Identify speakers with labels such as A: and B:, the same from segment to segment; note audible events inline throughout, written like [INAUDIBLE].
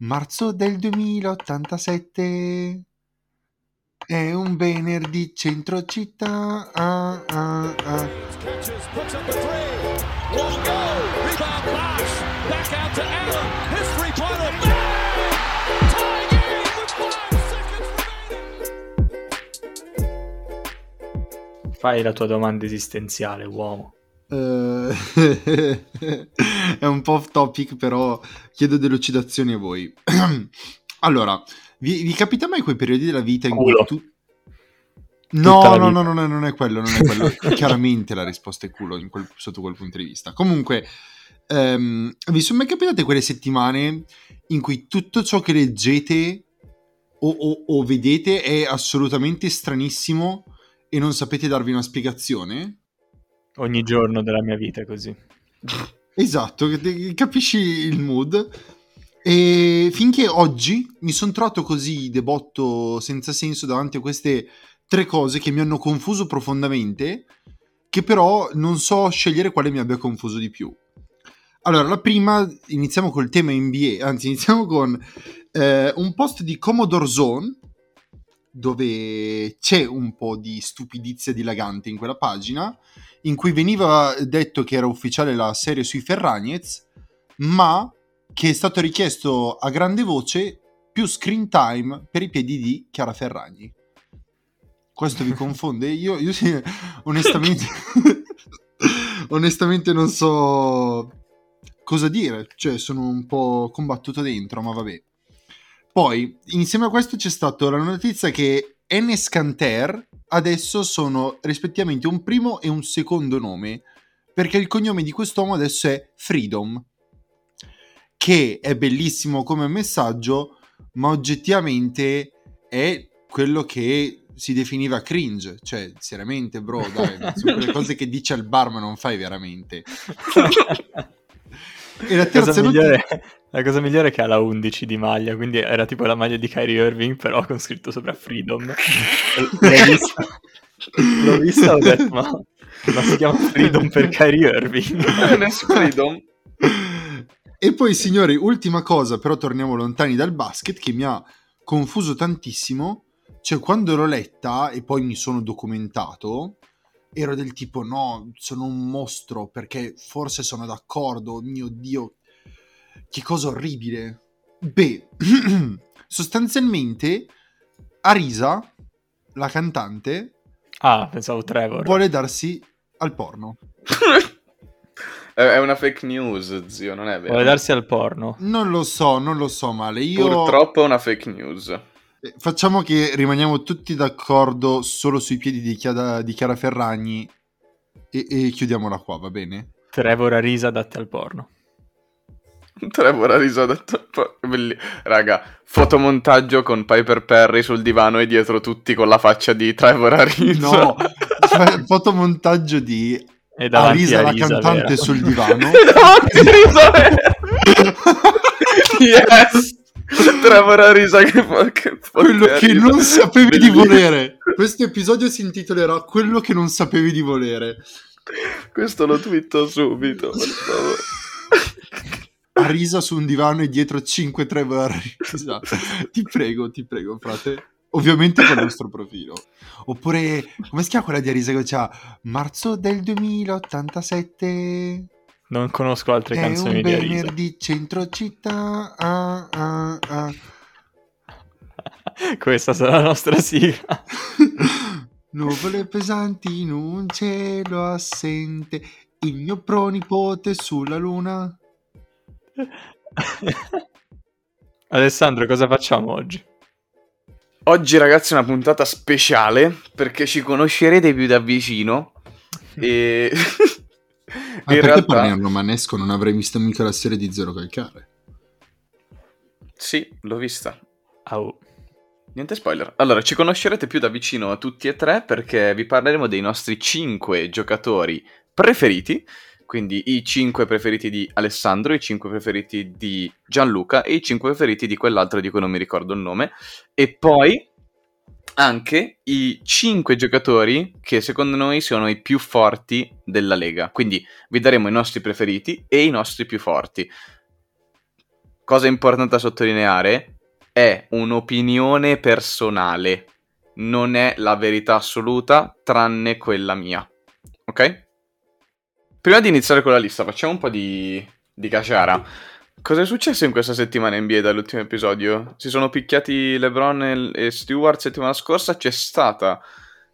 A: Marzo del 2087 è un venerdì centro città. Ah, ah, ah.
B: Fai la tua domanda esistenziale, uomo.
A: Eh, [LAUGHS] è un po' off topic, però chiedo delucidazioni a voi. [CLEARS THROAT] allora, vi, vi capita mai quei periodi della vita in
B: Culo.
A: cui tu... No, no, no, no, non è quello, non è quello. [LAUGHS] Chiaramente la risposta è culo quel- sotto quel punto di vista. Comunque, ehm, vi sono mai capitate quelle settimane in cui tutto ciò che leggete o, o- o vedete è assolutamente stranissimo e non sapete darvi una spiegazione?
B: Ogni giorno della mia vita così.
A: Esatto, capisci il mood. E finché oggi mi sono trovato così debotto senza senso davanti a queste tre cose che mi hanno confuso profondamente, che però non so scegliere quale mi abbia confuso di più. Allora, la prima, iniziamo col tema NBA, anzi iniziamo con eh, un post di Commodore Zone, dove c'è un po' di stupidizia dilagante in quella pagina, in cui veniva detto che era ufficiale la serie sui Ferragnez, ma che è stato richiesto a grande voce più screen time per i piedi di Chiara Ferragni. Questo vi [LAUGHS] confonde? Io, io sì, onestamente, [LAUGHS] onestamente non so cosa dire, cioè sono un po' combattuto dentro, ma vabbè. Poi, insieme a questo c'è stata la notizia che Enes Kanter adesso sono rispettivamente un primo e un secondo nome, perché il cognome di quest'uomo adesso è Freedom, che è bellissimo come messaggio, ma oggettivamente è quello che si definiva cringe, cioè seriamente bro, dai, sono quelle cose che dici al bar ma non fai veramente. [LAUGHS] E la terza notizia...
B: la cosa migliore è che ha la 11 di maglia, quindi era tipo la maglia di Kyrie Irving, però con scritto sopra Freedom. L'ho vista, l'ho vista ho detto, ma, ma si chiama Freedom per Kyrie Irving.
C: Freedom.
A: E poi, signori, ultima cosa, però torniamo lontani dal basket, che mi ha confuso tantissimo. Cioè, quando l'ho letta e poi mi sono documentato, ero del tipo, no, sono un mostro, perché forse sono d'accordo, mio Dio, che cosa orribile. Beh, [CLEARS THROAT] sostanzialmente, Arisa, la cantante,
B: Ah, pensavo Trevor.
A: vuole darsi al porno. [LAUGHS]
C: È una fake news, zio, non è vero.
B: Vuole darsi al porno.
A: Non lo so, non lo so male. Io...
C: Purtroppo è una fake news.
A: Eh, Facciamo che rimaniamo tutti d'accordo solo sui piedi di Chiara, di Chiara Ferragni e, e chiudiamola qua, va bene?
B: Trevor Arisa adatti al porno.
C: Trevor ha riso ha detto- belli- Raga, fotomontaggio con Piper Perry sul divano e dietro tutti con la faccia di Trevor Arisa.
A: No, fa- fotomontaggio di
B: E davanti
A: Arisa
B: a
A: la
B: Arisa,
A: cantante
B: vera.
A: sul divano. [LAUGHS]
C: Davanti a Risa Yes! Trevor Arisa che fa che
A: Quello che
C: Arisa.
A: non sapevi di
C: Bellissimo.
A: volere. Questo episodio si intitolerà Quello che non sapevi di volere.
C: Questo lo twitto subito, per favore. [LAUGHS]
A: Arisa su un divano e dietro 5 Trevor Arisa. Ti prego, ti prego, frate. Ovviamente col nostro profilo. Oppure, come si chiama quella di Arisa che c'ha Marzo del 2087?
B: Non conosco altre
A: È
B: canzoni
A: un
B: di Arisa.
A: venerdì centro città. Ah, ah, ah. [LAUGHS]
B: Questa sarà la nostra sigla. [LAUGHS]
A: Nuvole pesanti in un cielo assente. Il mio pronipote sulla luna. [LAUGHS]
B: Alessandro, cosa facciamo oggi?
C: Oggi ragazzi è una puntata speciale perché ci conoscerete più da vicino [LAUGHS] e
A: Ma
C: in
A: perché
C: realtà
A: parliamo Manesco? Non avrei visto mica la serie di Zero Calcare.
C: sì, l'ho vista.
B: Au.
C: Niente spoiler. Allora, ci conoscerete più da vicino a tutti e tre perché vi parleremo dei nostri 5 giocatori preferiti, quindi i 5 preferiti di Alessandro, i 5 preferiti di Gianluca e i 5 preferiti di quell'altro di cui non mi ricordo il nome, e poi anche i 5 giocatori che secondo noi sono i più forti della Lega. Quindi vi daremo i nostri preferiti e i nostri più forti. cosa importante da sottolineare, è un'opinione personale, non è la verità assoluta, tranne quella mia. Ok? Prima di iniziare con la lista, facciamo un po' di, di caciara. Cosa è successo in questa settimana NBA dall'ultimo episodio? Si sono picchiati LeBron e- Stewart settimana scorsa, c'è stata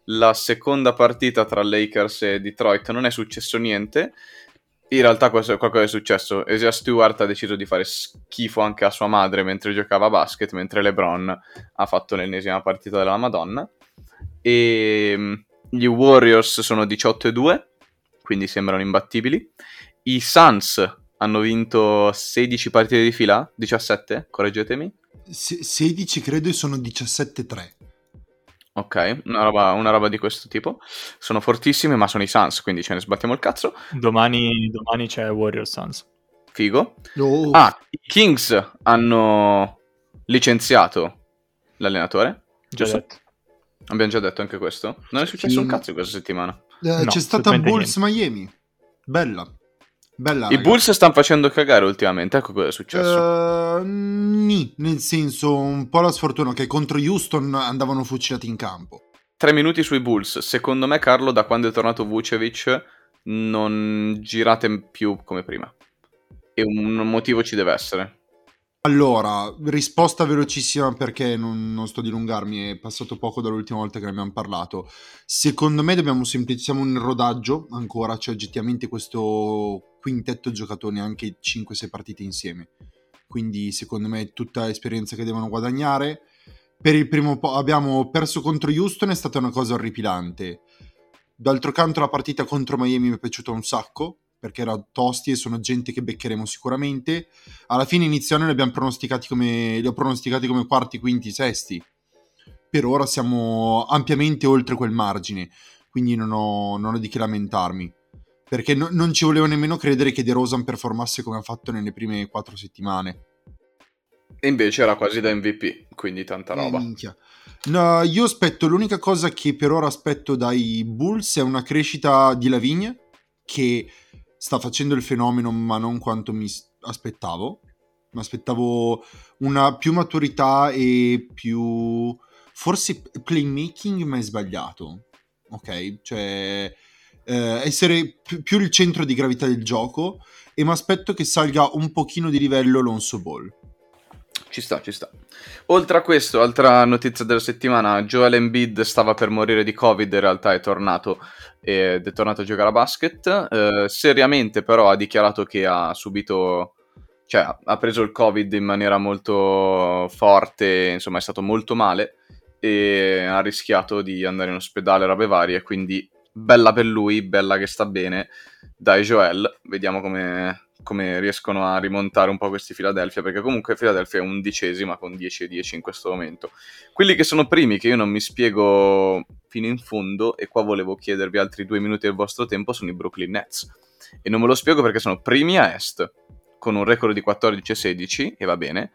C: la seconda partita tra Lakers e Detroit, non è successo niente. In realtà qualcosa è successo. Esia Stewart ha deciso di fare schifo anche a sua madre mentre giocava a basket, mentre LeBron ha fatto l'ennesima partita della Madonna. E mm, gli Warriors sono 18 e 2, quindi sembrano imbattibili. I Suns hanno vinto 16 partite di fila, 17, correggetemi.
A: Se- 16 credo e sono 17-3.
C: Ok, una roba, una roba di questo tipo. Sono fortissimi, ma sono i Suns, quindi ce ne sbattiamo il cazzo.
B: Domani, domani c'è Warriors Suns.
C: Figo.
A: Oh,
C: Ah, i Kings hanno licenziato l'allenatore.
B: Già.
C: Abbiamo già detto anche questo. Non è successo un
A: Sì.
C: cazzo questa settimana.
A: Eh,
B: no,
A: c'è stata Bulls Miami. Bella. Bella.
C: I
A: raga.
C: Bulls stanno facendo cagare ultimamente, ecco cosa è successo.
A: Eh, nì, nel senso un po' la sfortuna che contro Houston andavano fucilati in campo.
C: Tre minuti sui Bulls. Secondo me, Carlo, da quando è tornato Vucevic, non girate più come prima. E un motivo ci deve essere.
A: Allora, risposta velocissima perché non, non sto dilungarmi, è passato poco dall'ultima volta che ne abbiamo parlato. Secondo me dobbiamo semplicemente un rodaggio ancora, cioè oggettivamente questo quintetto giocatori anche 5-6 partite insieme. Quindi secondo me è tutta l'esperienza che devono guadagnare. Per il primo po' abbiamo perso contro Houston, è stata una cosa orripilante. D'altro canto la partita contro Miami mi è piaciuta un sacco, perché era tosti e sono gente che beccheremo sicuramente alla fine iniziale li abbiamo pronosticati come li ho pronosticati come quarti, quinti, sesti. Per ora siamo ampiamente oltre quel margine, quindi non ho, non ho di che lamentarmi. Perché no- non ci volevo nemmeno credere che De Rosan performasse come ha fatto nelle prime quattro settimane.
C: E invece era quasi da MVP, quindi tanta roba.
A: minchia. No, io aspetto, l'unica cosa che per ora aspetto dai Bulls è una crescita di Lavigne, che sta facendo il fenomeno, ma non quanto mi aspettavo. Mi aspettavo una più maturità e più... Forse playmaking, ma è sbagliato. Ok? Cioè, eh, essere pi- più il centro di gravità del gioco e mi aspetto che salga un pochino di livello Lonzo Ball.
C: Ci sta, ci sta. Oltre a questo, altra notizia della settimana, Joel Embiid stava per morire di Covid, in realtà è tornato ed è tornato a giocare a basket. Eh, seriamente però ha dichiarato che ha subito, cioè ha preso il Covid in maniera molto forte, insomma è stato molto male e ha rischiato di andare in ospedale, robe varie, quindi bella per lui, bella che sta bene. Dai Joel, vediamo come, come riescono a rimontare un po' questi Philadelphia, perché comunque Philadelphia è undicesima con 10 e 10 in questo momento. Quelli che sono primi, che io non mi spiego fino in fondo, e qua volevo chiedervi altri due minuti del vostro tempo, sono i Brooklyn Nets. E non me lo spiego perché sono primi a est, con un record di 14 e 16, e va bene,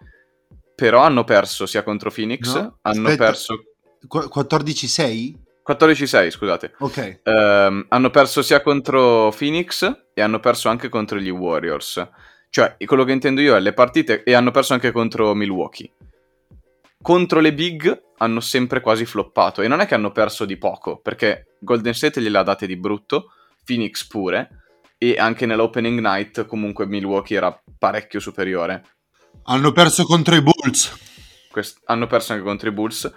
C: però hanno perso sia contro Phoenix,
A: No,
C: hanno
A: aspetta.
C: perso...
A: Qu- 14-6?
C: 14-6, scusate.
A: Ok.
C: Ehm, hanno perso sia contro Phoenix e hanno perso anche contro gli Warriors. Cioè, quello che intendo io è le partite e hanno perso anche contro Milwaukee. Contro le big hanno sempre quasi floppato e non è che hanno perso di poco, perché Golden State gliele ha date di brutto, Phoenix pure e anche nell'opening night comunque Milwaukee era parecchio superiore.
A: Hanno perso contro i Bulls.
C: Quest- hanno perso anche contro i Bulls.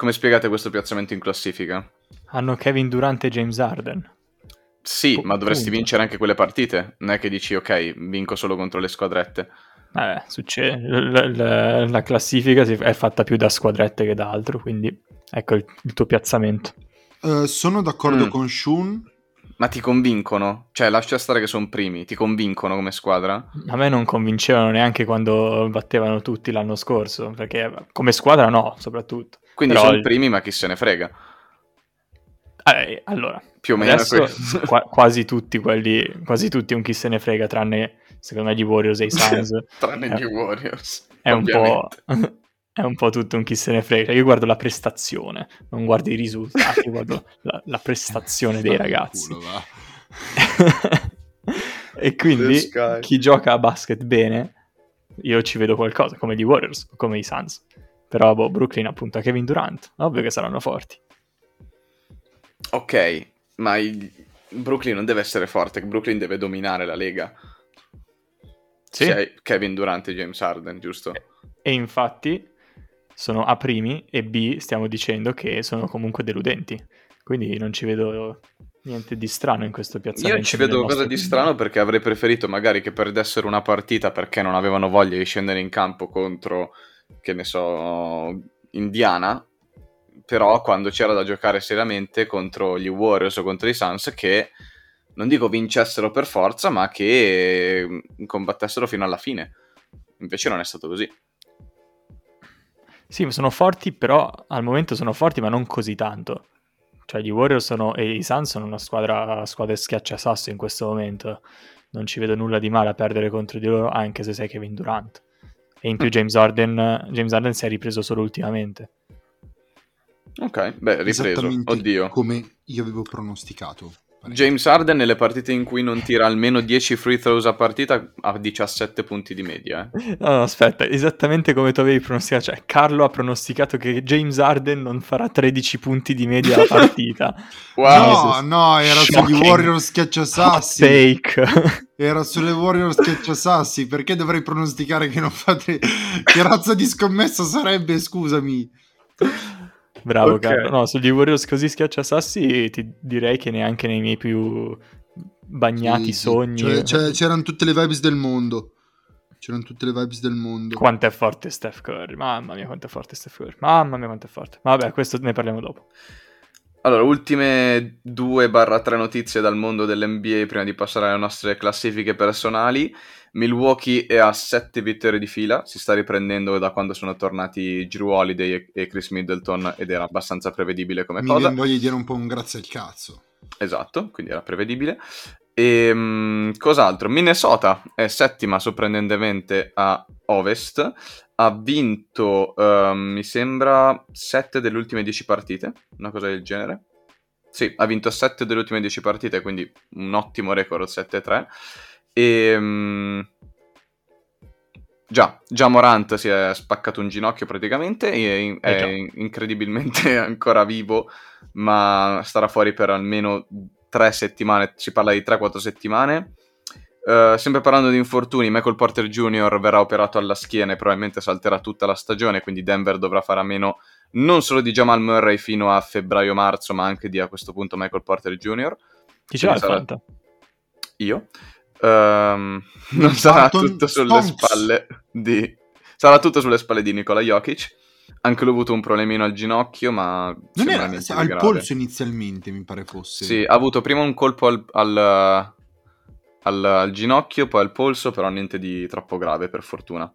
C: Come spiegate questo piazzamento in classifica?
B: Hanno Kevin Durant e James Harden.
C: Sì,
B: Pu-
C: ma dovresti
B: punto.
C: vincere anche quelle partite. Non è che dici, ok, vinco solo contro le squadrette.
B: Vabbè, succede. L- l- la classifica si- è fatta più da squadrette che da altro, quindi ecco il, il tuo piazzamento.
A: Eh, sono d'accordo
C: Mm.
A: con Shun.
C: Ma ti convincono? Cioè, lascia stare che sono primi, ti convincono come squadra?
B: A me non convincevano neanche quando battevano tutti l'anno scorso, perché come squadra no, soprattutto.
C: Quindi
B: Però
C: sono primi, ma chi se ne frega?
B: Eh, allora,
C: Più o meno
B: adesso [LAUGHS] qua- quasi tutti quelli, quasi tutti un chi se ne frega, tranne secondo me gli Warriors e i Suns. [LAUGHS]
C: Tranne
B: Eh,
C: gli Warriors.
B: è un, [LAUGHS] è un po' tutto un chi se ne frega. Io guardo la prestazione, non guardo i risultati, guardo la, la prestazione dei ragazzi.
A: Culo,
B: e quindi chi gioca a basket bene io ci vedo qualcosa, come gli Warriors, come i Suns. Però boh, Brooklyn appunto a Kevin Durant, ovvio che saranno forti.
C: Ok, ma il... Brooklyn non deve essere forte, Brooklyn deve dominare la lega.
B: Sì.
C: Hai Kevin Durant e James Harden, giusto?
B: E infatti sono A primi e B stiamo dicendo che sono comunque deludenti. Quindi non ci vedo niente di strano in questo piazzamento.
C: Io ci vedo cosa di strano perché avrei preferito magari che perdessero una partita perché non avevano voglia di scendere in campo contro, che ne so, Indiana. Però quando c'era da giocare seriamente contro gli Warriors o contro i Suns che non dico vincessero per forza, ma che combattessero fino alla fine. Invece non è stato così.
B: Sì, sono forti, però al momento sono forti, ma non così tanto. Cioè, gli Warriors sono, e i Suns sono una squadra, squadra schiacciasasso in questo momento. Non ci vedo nulla di male a perdere contro di loro, anche se sei Kevin Durant. E in più James Harden, James Harden si è ripreso solo ultimamente.
C: Ok, beh, ripreso. Oddio.
A: come io avevo pronosticato.
C: James Harden nelle partite in cui non tira almeno 10 free throws a partita ha 17 punti di media. eh.
B: No, no, aspetta, esattamente come tu avevi pronosticato. Cioè, Carlo ha pronosticato che James Harden non farà 13 punti di media a partita. [LAUGHS]
C: Wow.
A: No, no, era sugli. Warriors schiacciasassi.
B: take.
A: Era sulle Warriors schiacciasassi. Perché dovrei pronosticare che non fate. che razza di scommessa sarebbe? Scusami.
B: Bravo
C: Ok.
B: Carlo. No, sugli Warriors così schiacciasassi ti direi che neanche nei miei più bagnati
A: Sì,
B: sogni.
A: Cioè, c'è- c'erano tutte le vibes del mondo. C'erano tutte le vibes del mondo.
B: Quanto è forte Steph Curry. Mamma mia, quanto è forte Steph Curry. Mamma mia, quanto è forte. Ma Vabbè, questo ne parliamo dopo.
C: Allora, ultime 2-3 notizie dal mondo dell'NBA prima di passare alle nostre classifiche personali. Milwaukee è a 7 vittorie di fila, si sta riprendendo da quando sono tornati Drew Holiday e- Chris Middleton ed era abbastanza prevedibile come
A: Mi
C: cosa.
A: voglia di dire un po' un grazie al cazzo.
C: Esatto, quindi era prevedibile. E cos'altro? Minnesota è settima sorprendentemente a Ovest. Ha vinto, ehm, mi sembra, 7 delle ultime 10 partite, una cosa del genere. Sì, ha vinto 7 delle ultime 10 partite, quindi un ottimo record 7-3. E mm, già, già Morant si è spaccato un ginocchio praticamente è
B: Eh già.
C: incredibilmente [LAUGHS] ancora vivo, ma starà fuori per almeno 3 settimane, si parla di 3-4 settimane. Eh, sempre parlando di infortuni, Michael Porter Jr. verrà operato alla schiena e probabilmente salterà tutta la stagione, quindi Denver dovrà fare a meno non solo di Jamal Murray fino a febbraio-marzo, ma anche di a questo punto Michael Porter Jr.
B: Chi ce l'ha
C: sarà-
B: Fanta?
C: Io. Ehm, [LAUGHS] non sarà tutto sulle
A: Stonks.
C: spalle di... Sarà tutto sulle spalle di Nikola Jokic. Anche lui ha avuto un problemino al ginocchio, ma...
A: Non era al
C: grave.
A: polso inizialmente, mi pare fosse.
C: Sì, ha avuto prima un colpo al, al- al- al ginocchio, poi al polso, però niente di troppo grave, per fortuna.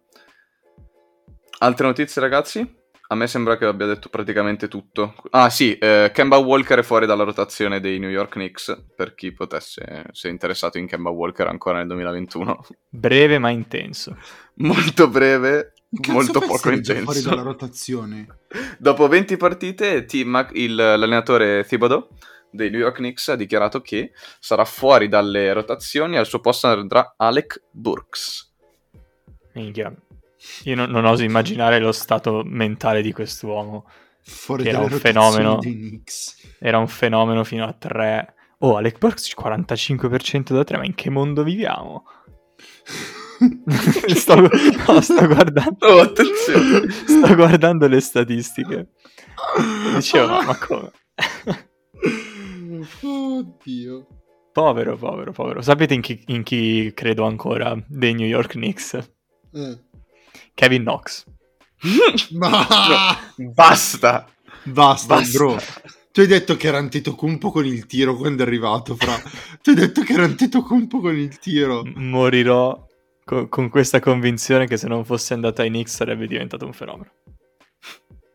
C: Altre notizie, ragazzi? A me sembra che abbia detto praticamente tutto. Ah sì, eh, Kemba Walker è fuori dalla rotazione dei New York Knicks, per chi potesse essere interessato in Kemba Walker ancora nel 2021.
B: Breve ma intenso. [LAUGHS]
C: Molto breve, molto poco
A: già fuori
C: intenso.
A: dalla rotazione. [LAUGHS]
C: Dopo 20 partite, Mac- il- l'allenatore Thibodeau dei New York Knicks ha dichiarato che sarà fuori dalle rotazioni, al suo posto andrà Alec Burks.
B: Minchia. Io non, non oso immaginare lo stato mentale di quest'uomo.
A: Fuori
B: Che era un fenomeno. Era un fenomeno fino a 3. Oh, Alec Burks 45% da 3, ma in che mondo viviamo? [LAUGHS] sto, no, sto guardando,
C: Oh, attenzione!
B: sto guardando le statistiche. Dicevo, ma come? [LAUGHS]
A: Oddio.
B: povero, povero, povero. Sapete in chi, in chi credo ancora dei New York Knicks?
A: Eh.
B: Kevin Knox. [LAUGHS]
A: Ma...
C: Basta!
A: Basta,
C: Basta.
A: bro. Tu hai detto che era Antetokounmpo con il tiro quando è arrivato, fra. tu hai detto che era Antetokounmpo con il tiro.
B: Morirò co- con questa convinzione che se non fosse andato ai Knicks sarebbe diventato un fenomeno.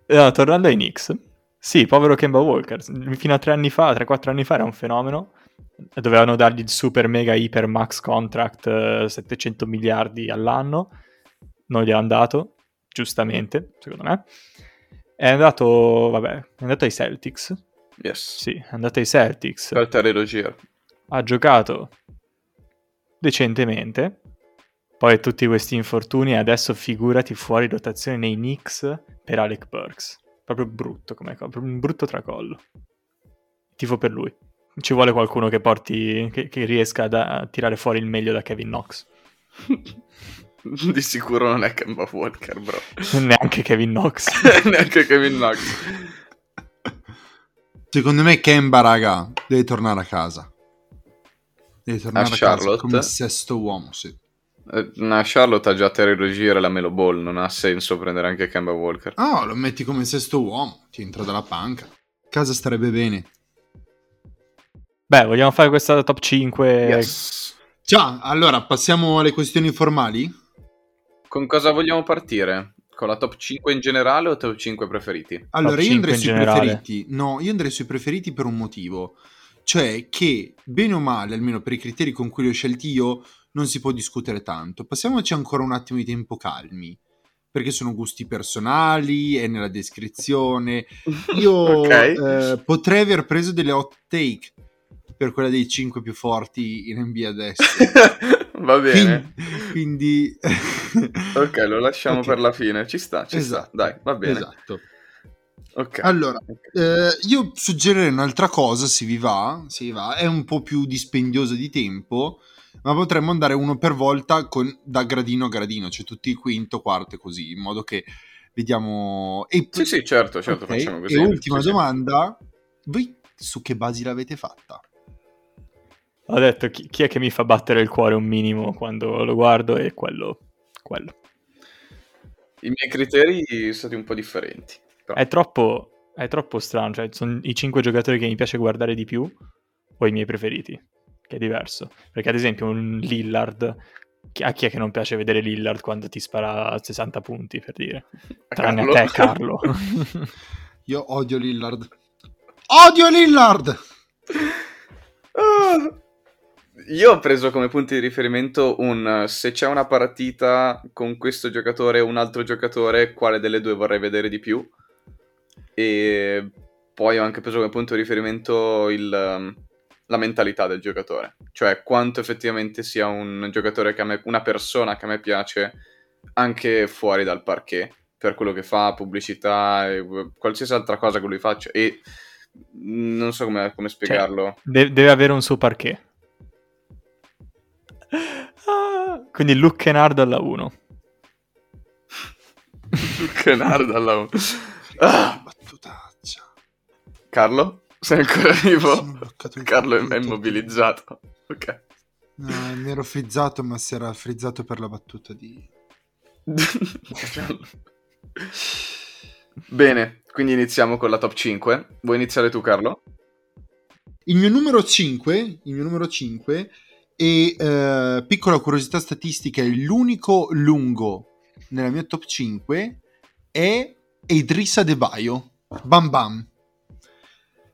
B: Eh, No, tornando ai Knicks, sì, povero Kemba Walker, fino a tre anni fa, 3-4 anni fa era un fenomeno, dovevano dargli il super mega iper max contract, eh, 700 miliardi all'anno, non gliel'hanno dato, giustamente, secondo me. È andato, vabbè, è andato ai Celtics,
C: Yes.
B: sì, è andato ai Celtics
C: Terry Rogier.
B: ha giocato decentemente, Poi tutti questi infortuni e adesso figurati fuori rotazione nei Knicks per Alec Burks. Proprio brutto come cosa, proprio un brutto tracollo. Tifo per lui. Ci vuole qualcuno che porti, che, che riesca ad- a tirare fuori il meglio da Kevin Knox. [LAUGHS]
C: Di sicuro non è Kemba Walker, bro. [LAUGHS]
B: Neanche Kevin Knox. [LAUGHS]
C: Neanche Kevin Knox.
A: Secondo me Kemba, raga, deve tornare a casa. Deve tornare
C: A
A: a, casa
C: Charlotte?
A: come sesto uomo, sì.
C: Eh, No, Charlotte ha già Terry Rogier e la Melo Ball, non ha senso prendere anche Kemba Walker.
A: Ah, lo metti come sesto uomo, ti entra dalla panca. Casa starebbe bene.
B: Beh, vogliamo fare questa top 5?
C: Yes.
A: Ciao, allora passiamo alle questioni formali.
C: Con cosa vogliamo partire? Con la top 5 in generale o top 5 preferiti?
A: Allora, io
B: 5
A: andrei
B: in
A: sui
B: generale.
A: preferiti. No, io andrei sui preferiti per un motivo. Cioè che, bene o male, almeno per i criteri con cui li ho scelti io, non si può discutere tanto. Passiamoci ancora un attimo di tempo calmi. Perché sono gusti personali, è nella descrizione. [LAUGHS] Io
C: Ok.
A: eh, potrei aver preso delle hot take per quella dei 5 più forti in NBA adesso. [LAUGHS]
C: Va bene.
A: Quindi... [LAUGHS]
C: Ok, lo lasciamo
A: Ok.
C: per la fine. Ci sta, ci
A: Esatto.
C: sta. Dai, va bene.
A: Esatto.
C: Ok.
A: Allora, eh, io suggerirei un'altra cosa, se vi va, se vi va, è un po' più dispendioso di tempo, ma potremmo andare uno per volta con, da gradino a gradino, cioè tutti quinto, quarto e così, in modo che vediamo... E,
C: Sì, sì, certo, certo,
A: ok,
C: facciamo così.
A: E ultima
C: Sì, sì.
A: domanda, voi su che basi l'avete fatta?
B: Ho detto chi, chi è che mi fa battere il cuore un minimo quando lo guardo e quello. quello.
C: I miei criteri sono stati un po' differenti. però.
B: È troppo, è troppo strano, cioè sono i 5 giocatori che mi piace guardare di più o i miei preferiti, che è diverso. Perché ad esempio un Lillard, a chi è che non piace vedere Lillard quando ti spara 60 punti, per dire?
C: A
B: Tranne
C: Carlo.
B: a te, Carlo. [LAUGHS]
A: Io odio Lillard. Odio Lillard!
C: Ah. Io ho preso come punti di riferimento un se c'è una partita con questo giocatore e un altro giocatore, quale delle due vorrei vedere di più. E poi ho anche preso come punto di riferimento il, um, la mentalità del giocatore, cioè quanto effettivamente sia un giocatore che a me, una persona che a me piace anche fuori dal parquet, per quello che fa, pubblicità e qualsiasi altra cosa che lui faccia. E non so come, come spiegarlo.
B: De- deve avere un suo parquet. Ah, quindi Luke Kennard alla 1.
C: che narda alla... Ah,
A: Battutaccia.
C: Carlo? Sei ancora vivo?
A: Il
C: Carlo è
A: computer.
C: immobilizzato. Ok.
A: No, mi ero frizzato, ma si era frizzato per la battuta di... [LAUGHS]
C: Bene, quindi iniziamo con la top 5. Vuoi iniziare tu, Carlo?
A: Il mio numero 5, il mio numero 5 e eh, piccola curiosità statistica, è l'unico lungo nella mia top 5 è Idrissa De Baio. Bam bam.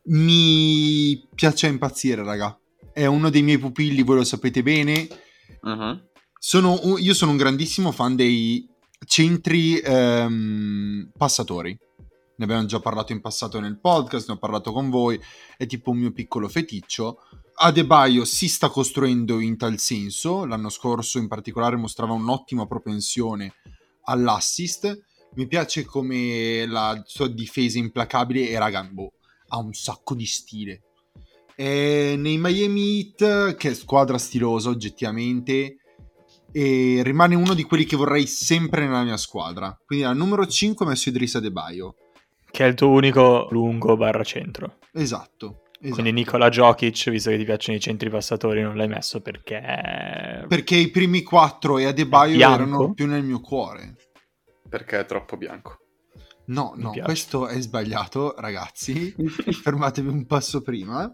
A: Mi piace impazzire, raga. È uno dei miei pupilli, voi lo sapete bene.
C: Mhm.
A: Sono io sono un grandissimo fan dei centri ehm, passatori. Ne abbiamo già parlato in passato nel podcast, ne ho parlato con voi, è tipo un mio piccolo feticcio. Adebayo si sta costruendo in tal senso, l'anno scorso in particolare mostrava un'ottima propensione all'assist. Mi piace come la sua difesa implacabile e raga, boh, ha un sacco di stile. E nei Miami Heat, che è squadra stilosa oggettivamente, e rimane uno di quelli che vorrei sempre nella mia squadra. Quindi al numero 5 ho messo Idrissa De Baio.
B: Che è il tuo unico lungo barra centro.
A: Esatto. esatto.
B: Quindi Nikola Jokic, visto che ti piacciono i centri passatori, non l'hai messo perché...
A: Perché i primi 4 e Adebayo erano più nel mio cuore.
C: Perché è troppo bianco.
A: No,
B: Mi
A: no,
B: piace.
A: questo è sbagliato, ragazzi. [LAUGHS] Fermatevi un passo prima.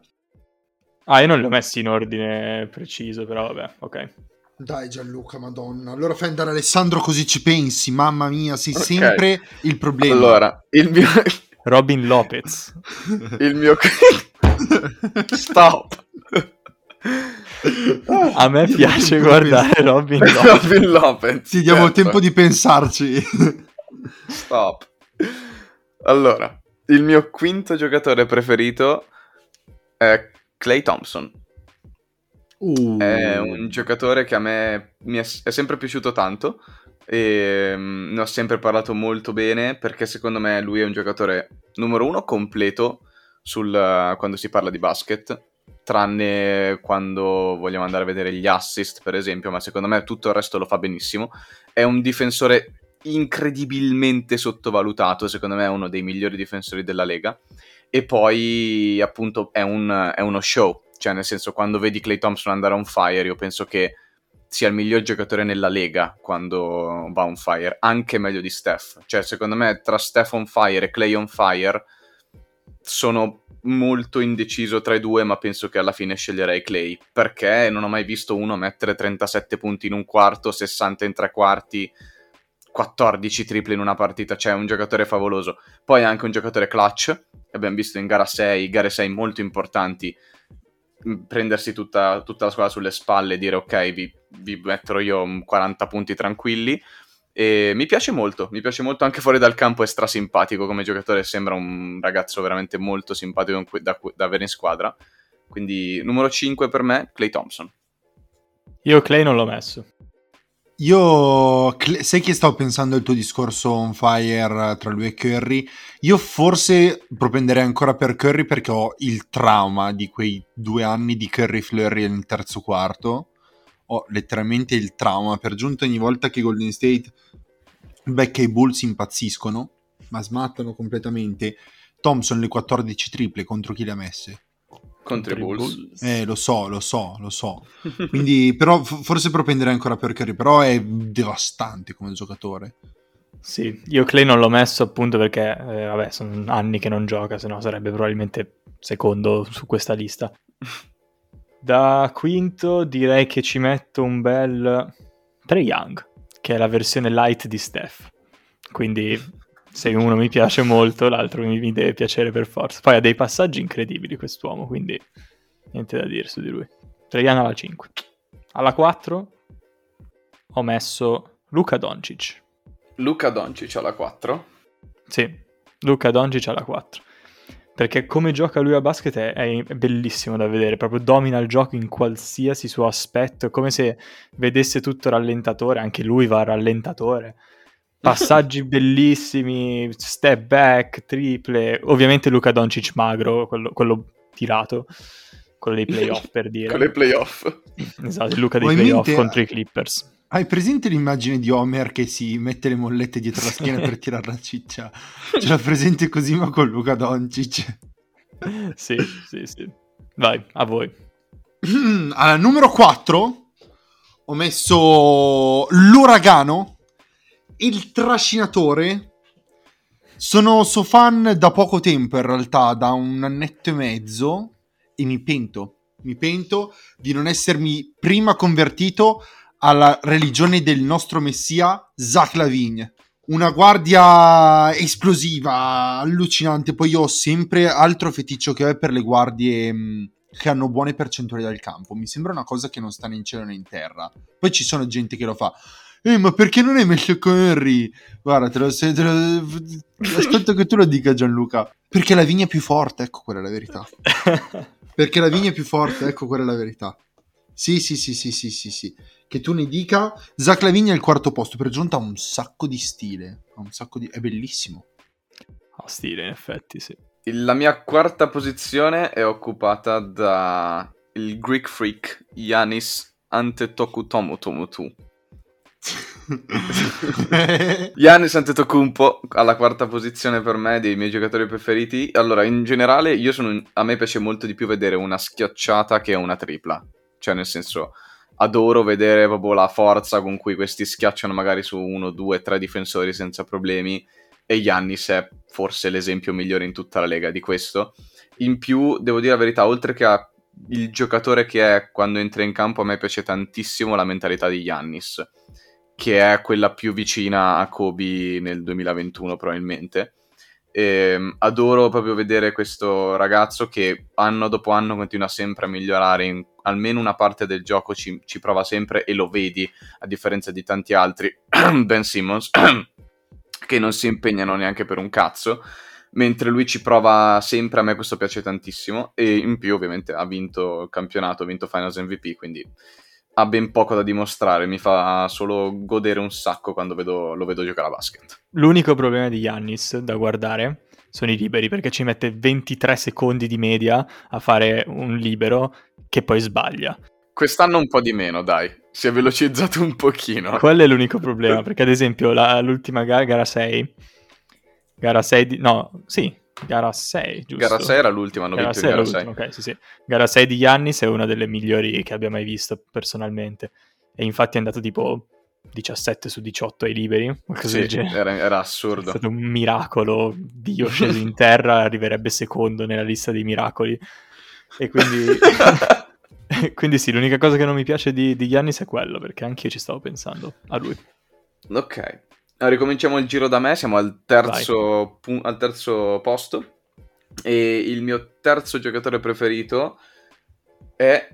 B: Ah, io non li ho messi in ordine preciso, però vabbè, ok.
A: Dai Gianluca, madonna. Allora fai andare Alessandro così ci pensi. Mamma mia, sei
C: Ok.
A: sempre il problema.
C: Allora, il mio... [LAUGHS]
B: Robin Lopez. [LAUGHS]
C: il mio... Stop!
B: A me piace guardare Robin Lopez.
C: Robin Lopez.
A: Ti diamo
C: certo.
A: tempo di pensarci.
C: Stop. Allora, il mio quinto giocatore preferito è Clay Thompson.
A: Uh.
C: È un giocatore che a me mi è, è sempre piaciuto tanto e mm, ne ho sempre parlato molto bene perché secondo me lui è un giocatore numero uno completo sul, quando si parla di basket, tranne quando vogliamo andare a vedere gli assist per esempio, ma secondo me tutto il resto lo fa benissimo. È un difensore incredibilmente sottovalutato, secondo me è uno dei migliori difensori della Lega e poi appunto è, un, è uno show, cioè nel senso quando vedi Clay Thompson andare on fire io penso che sia il miglior giocatore nella Lega quando va on fire, anche meglio di Steph. Cioè secondo me tra Steph on fire e Clay on fire sono molto indeciso tra i due, ma penso che alla fine sceglierei Clay, perché non ho mai visto uno mettere 37 punti in un quarto, 60 in tre quarti, 14 triple in una partita, cioè un giocatore favoloso. Poi è anche un giocatore clutch, abbiamo visto in gara 6, gare 6 molto importanti, prendersi tutta, tutta la squadra sulle spalle e dire ok, vi, vi metterò io 40 punti tranquilli. E mi piace molto, mi piace molto anche fuori dal campo, è strasimpatico come giocatore, sembra un ragazzo veramente molto simpatico da, da avere in squadra. Quindi numero 5 per me, Clay Thompson.
B: Io Clay non l'ho messo.
A: Io sai che stavo pensando al tuo discorso on fire tra lui e Curry. Io forse propenderei ancora per Curry perché ho il trauma di quei due anni di Curry Flurry nel terzo quarto. Ho letteralmente il trauma. Per giunta ogni volta che Golden State becca i Bulls impazziscono, ma smattano completamente. Thompson le 14 triple contro chi le ha messe?
C: Contro i Bulls.
A: Eh, lo so, lo so, lo so. Quindi, [LAUGHS] però, forse propenderei ancora per Curry, però è devastante come giocatore.
B: Sì, io Clay non l'ho messo appunto perché, eh, vabbè, sono anni che non gioca, se no sarebbe probabilmente secondo su questa lista. Da quinto direi che ci metto un bel Trey Young, che è la versione light di Steph. Quindi se uno mi piace molto, l'altro mi, mi, deve piacere per forza. Poi ha dei passaggi incredibili quest'uomo, quindi niente da dire su di lui. Traiano alla 5. Alla 4 ho messo Luca Doncic.
C: Luca Doncic alla 4?
B: Sì, Luca Doncic alla 4. Perché come gioca lui a basket è, è, bellissimo da vedere, proprio domina il gioco in qualsiasi suo aspetto, è come se vedesse tutto rallentatore, anche lui va a rallentatore passaggi bellissimi, step back, triple. Ovviamente Luca Doncic magro, quello, quello tirato, quello dei playoff per dire.
C: Quello dei playoff.
B: Esatto, Luca dei playoff mente... contro i Clippers.
A: Hai presente l'immagine di Homer che si mette le mollette dietro la schiena per tirare la ciccia? Ce l'ha presente così ma con Luca Doncic.
B: sì, sì, sì. Vai, a voi. [CLEARS THROAT]
A: Al numero 4 ho messo l'uragano il trascinatore. Sono suo fan da poco tempo, in realtà, da un annetto e mezzo, e mi pento. Mi pento di non essermi prima convertito alla religione del nostro messia Zach Lavigne. Una guardia esplosiva, allucinante. Poi io ho sempre altro feticcio che ho per le guardie mh, che hanno buone percentuali dal campo. Mi sembra una cosa che non sta né in cielo né in terra. Poi ci sono gente che lo fa. Eh, ma perché non hai messo Henry? Guarda, te lo, te lo, [LAUGHS] aspetto che tu lo dica Gianluca. Perché la vigna è più forte, ecco quella è la verità. [LAUGHS] perché la vigna è più forte, ecco quella è la verità. Sì, sì, sì, sì, sì, sì, sì. Che tu ne dica, Zach Lavigna è il quarto posto, per giunta ha un sacco di stile, ha un sacco di... è bellissimo.
B: Ha stile, in effetti, sì.
C: La mia quarta posizione è occupata da il Greek Freak Yanis Antetokounmpo [LAUGHS] Giannis Antetokounmpo alla quarta posizione per me dei miei giocatori preferiti. Allora, in generale, sono a me piace molto di più vedere una schiacciata che una tripla. Cioè, nel senso, adoro vedere proprio la forza con cui questi schiacciano magari su uno, due, tre difensori senza problemi. E Giannis è forse l'esempio migliore in tutta la lega di questo. In più, devo dire la verità, oltre che a il giocatore che è quando entra in campo, a me piace tantissimo la mentalità di Giannis che è quella più vicina a Kobe nel 2021 probabilmente. E, ehm, adoro proprio vedere questo ragazzo che anno dopo anno continua sempre a migliorare in almeno una parte del gioco ci, ci prova sempre e lo vedi a differenza di tanti altri [CLEARS THROAT] Ben Simmons [CLEARS THROAT] che non si impegnano neanche per un cazzo mentre lui ci prova sempre, a me questo piace tantissimo, e in più ovviamente ha vinto il campionato, ha vinto Finals MVP, quindi ha ben poco da dimostrare, mi fa solo godere un sacco quando vedo- lo vedo giocare a basket.
B: L'unico problema di Yannis da guardare sono i liberi, perché ci mette 23 secondi di media a fare un libero che poi sbaglia.
C: Quest'anno un po' di meno, dai, si è velocizzato un pochino.
B: Quello è l'unico problema, perché ad esempio la- l'ultima gara, gara 6, gara 6 di... no, sì, gara 6, giusto?
C: Gara 6 era l'ultima, hanno
B: Gara
C: vinto
B: 6
C: in
B: era
C: gara 6.
B: l'ultima, ok, sì, sì. Gara 6 di Yannis è una delle migliori che abbia mai visto personalmente. E infatti è andato tipo 17 su 18 ai liberi,
C: Sì, era, era
B: È
C: assurdo.
B: stato un miracolo. Dio sceso in terra, arriverebbe secondo nella lista dei miracoli. E quindi, [LAUGHS] [LAUGHS] quindi sì, l'unica cosa che non mi piace di, di Giannis è quello, perché anche io ci stavo pensando a lui.
C: Ok, ricominciamo il giro da me, siamo al terzo, pu- al terzo posto. E il mio terzo giocatore preferito è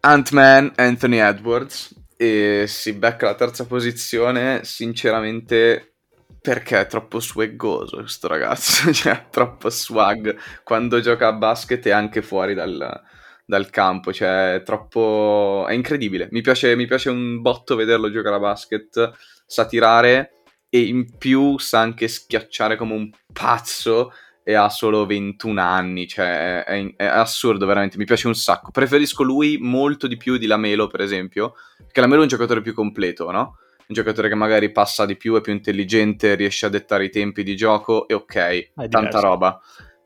C: Ant-Man Anthony Edwards. E si becca la terza posizione, sinceramente perché è troppo swaggoso questo ragazzo, [LAUGHS] cioè troppo swag. Quando gioca a basket e anche fuori dal, dal campo, cioè è troppo... è incredibile, mi piace, mi piace un botto vederlo giocare a basket, sa tirare e in più sa anche schiacciare come un pazzo e ha solo 21 anni, cioè è, è assurdo veramente, mi piace un sacco. Preferisco lui molto di più di Lamelo, per esempio, perché Lamelo è un giocatore più completo, no? Un giocatore che magari passa di più, è più intelligente, riesce a dettare i tempi di gioco e ok, tanta roba.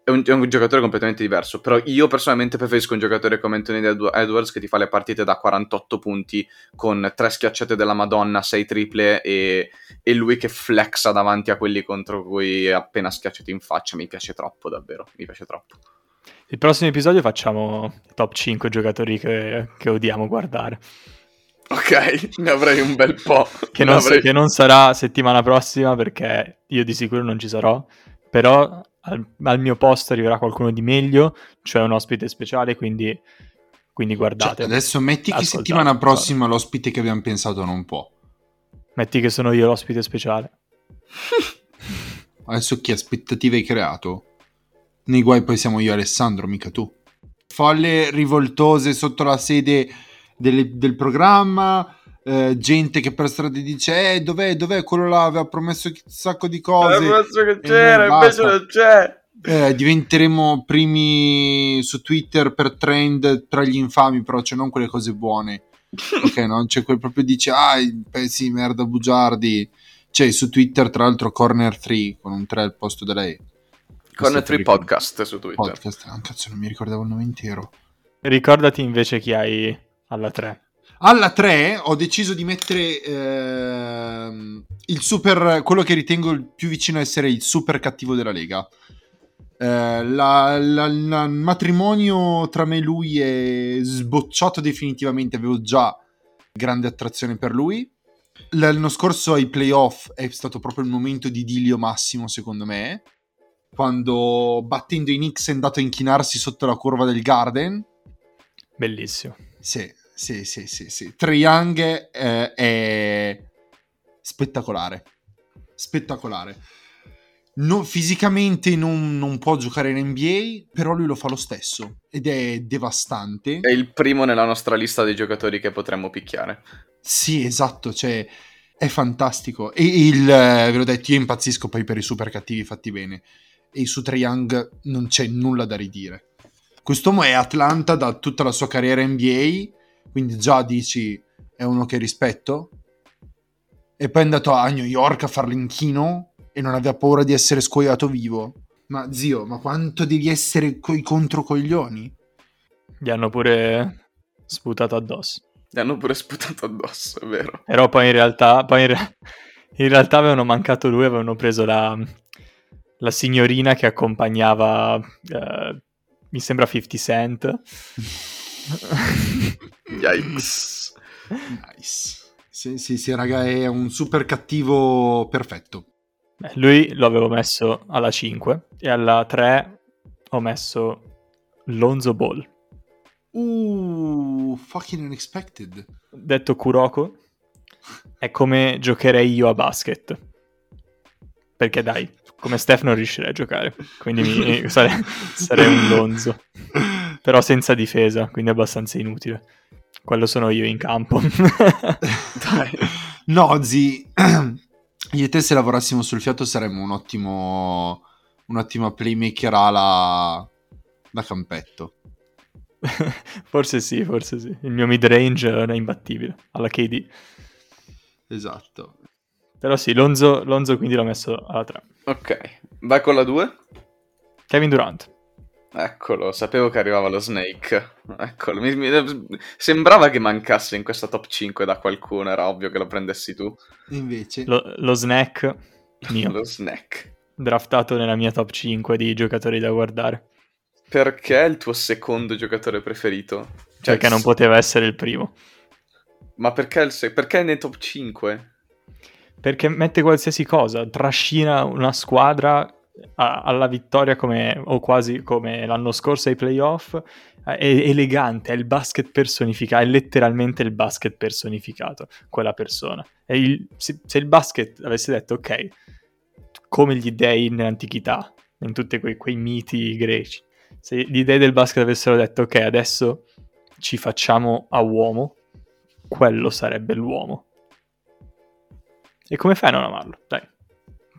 C: È un, è un giocatore completamente diverso, però io personalmente preferisco un giocatore come Anthony Edw- Edwards che ti fa le partite da 48 punti con tre schiacciate della Madonna, 6 triple e, e lui che flexa davanti a quelli contro cui appena schiacciato in faccia. Mi piace troppo, davvero, mi piace troppo.
B: Il prossimo episodio facciamo top 5 giocatori che, che odiamo guardare.
C: Ok, [LAUGHS] ne avrei un bel po'. [LAUGHS]
B: Che non,
C: avrei-
B: che non sarà settimana prossima perché io di sicuro non ci sarò, però al, al mio posto arriverà qualcuno di meglio, cioè un ospite speciale, quindi, quindi
A: Cioè,
B: guardate.
A: adesso metti che settimana prossima l'ospite che abbiamo pensato non può.
B: Metti che sono io l'ospite speciale. [LAUGHS]
A: Adesso che aspettative hai creato? Nei guai poi siamo io Alessandro, mica tu. Folle rivoltose sotto la sede delle- del programma, eh, gente che per strada dice eh dov'è, dov'è quello là, aveva promesso un sacco di cose.
C: che
A: c'era, invece
C: non c'è.
A: Eh, diventeremo primi su Twitter per trend tra gli infami, però c'è non quelle cose buone. [LAUGHS] Ok, no? C'è quel proprio dice, ah, i pezzi di merda bugiardi. C'è su Twitter, tra l'altro, Corner 3 con un 3 al posto da lei.
C: Con
A: Questo
C: 3
A: ti ricordo.
C: podcast su Twitter.
A: Podcast. Ah, cazzo, non mi ricordavo il nome intero.
B: Ricordati invece chi hai alla 3.
A: Alla 3 ho deciso di mettere ehm, il super, quello che ritengo il più vicino a essere il super cattivo della Lega. Eh, la- la- la- il matrimonio tra me e lui è sbocciato definitivamente. Avevo già grande attrazione per lui. L'anno scorso ai playoff è stato proprio il momento di Dilio massimo, secondo me. Quando battendo i Knicks è andato a inchinarsi sotto la curva del Garden.
B: Bellissimo.
A: Sì, sì, sì, sì, sì. Young eh, è spettacolare. Spettacolare. No- fisicamente non, non può giocare in NBA, però lui lo fa lo stesso ed è devastante.
C: È il primo nella nostra lista dei giocatori che potremmo picchiare.
A: Sì, esatto, cioè è fantastico. E il, eh, ve l'ho detto, io impazzisco poi per i super cattivi fatti bene. E su Young non c'è nulla da ridire. Quest'uomo è Atlanta da tutta la sua carriera NBA, quindi già dici è uno che rispetto. E poi è andato a New York a far l'inchino e non aveva paura di essere scoiato vivo. Ma zio, ma quanto devi essere coi controcoglioni?
B: Gli hanno pure sputato addosso.
C: Gli hanno pure sputato addosso, è vero.
B: Però poi in realtà, poi in, re- in realtà avevano mancato lui, avevano preso la, la signorina che accompagnava, eh, mi sembra 50 Cent. [LAUGHS] [LAUGHS]
C: Yikes.
A: Nice. Sì, sì, sì, raga, è un super cattivo perfetto.
B: Beh, lui lo avevo messo alla 5 e alla 3 ho messo Lonzo Ball.
A: Uh, fucking unexpected.
B: Detto Kuroko, è come giocherei io a basket. Perché dai, come Steph non riuscirei a giocare, quindi mi, [LAUGHS] sarei, sarei un lonzo, [LAUGHS] però senza difesa, quindi abbastanza inutile. Quello sono io in campo. [LAUGHS]
C: Dai.
A: No, zi, [CLEARS THROAT] io e te se lavorassimo sul fiato saremmo un ottimo, un'ottima playmaker ala da campetto. [LAUGHS]
B: forse sì, forse sì. Il mio mid range è imbattibile, alla KD.
A: Esatto.
B: Però sì, Lonzo, Lonzo quindi l'ho messo alla 3.
C: Ok, vai con la 2.
B: Kevin Durant.
C: Eccolo, sapevo che arrivava lo Snake. Eccolo, mi- mi- sembrava che mancasse in questa top 5 da qualcuno, era ovvio che lo prendessi tu.
A: Invece,
B: Lo, lo snack [LAUGHS] mio,
C: Lo Snack.
B: draftato nella mia top 5 di giocatori da guardare.
C: Perché è il tuo secondo giocatore preferito? Cioè,
B: perché non poteva essere il primo.
C: Ma perché, il se- perché è nei top 5?
B: Perché mette qualsiasi cosa, trascina una squadra alla vittoria come, o quasi come l'anno scorso ai playoff. eh, È elegante, è il basket personificato, è letteralmente il basket personificato, quella persona. Il- se, se il basket avesse detto, ok, come gli dei nell'antichità, in tutti quei, quei miti greci, se gli dei del basket avessero detto, ok, adesso ci facciamo a uomo, quello sarebbe l'uomo. E come fai a non amarlo? Dai.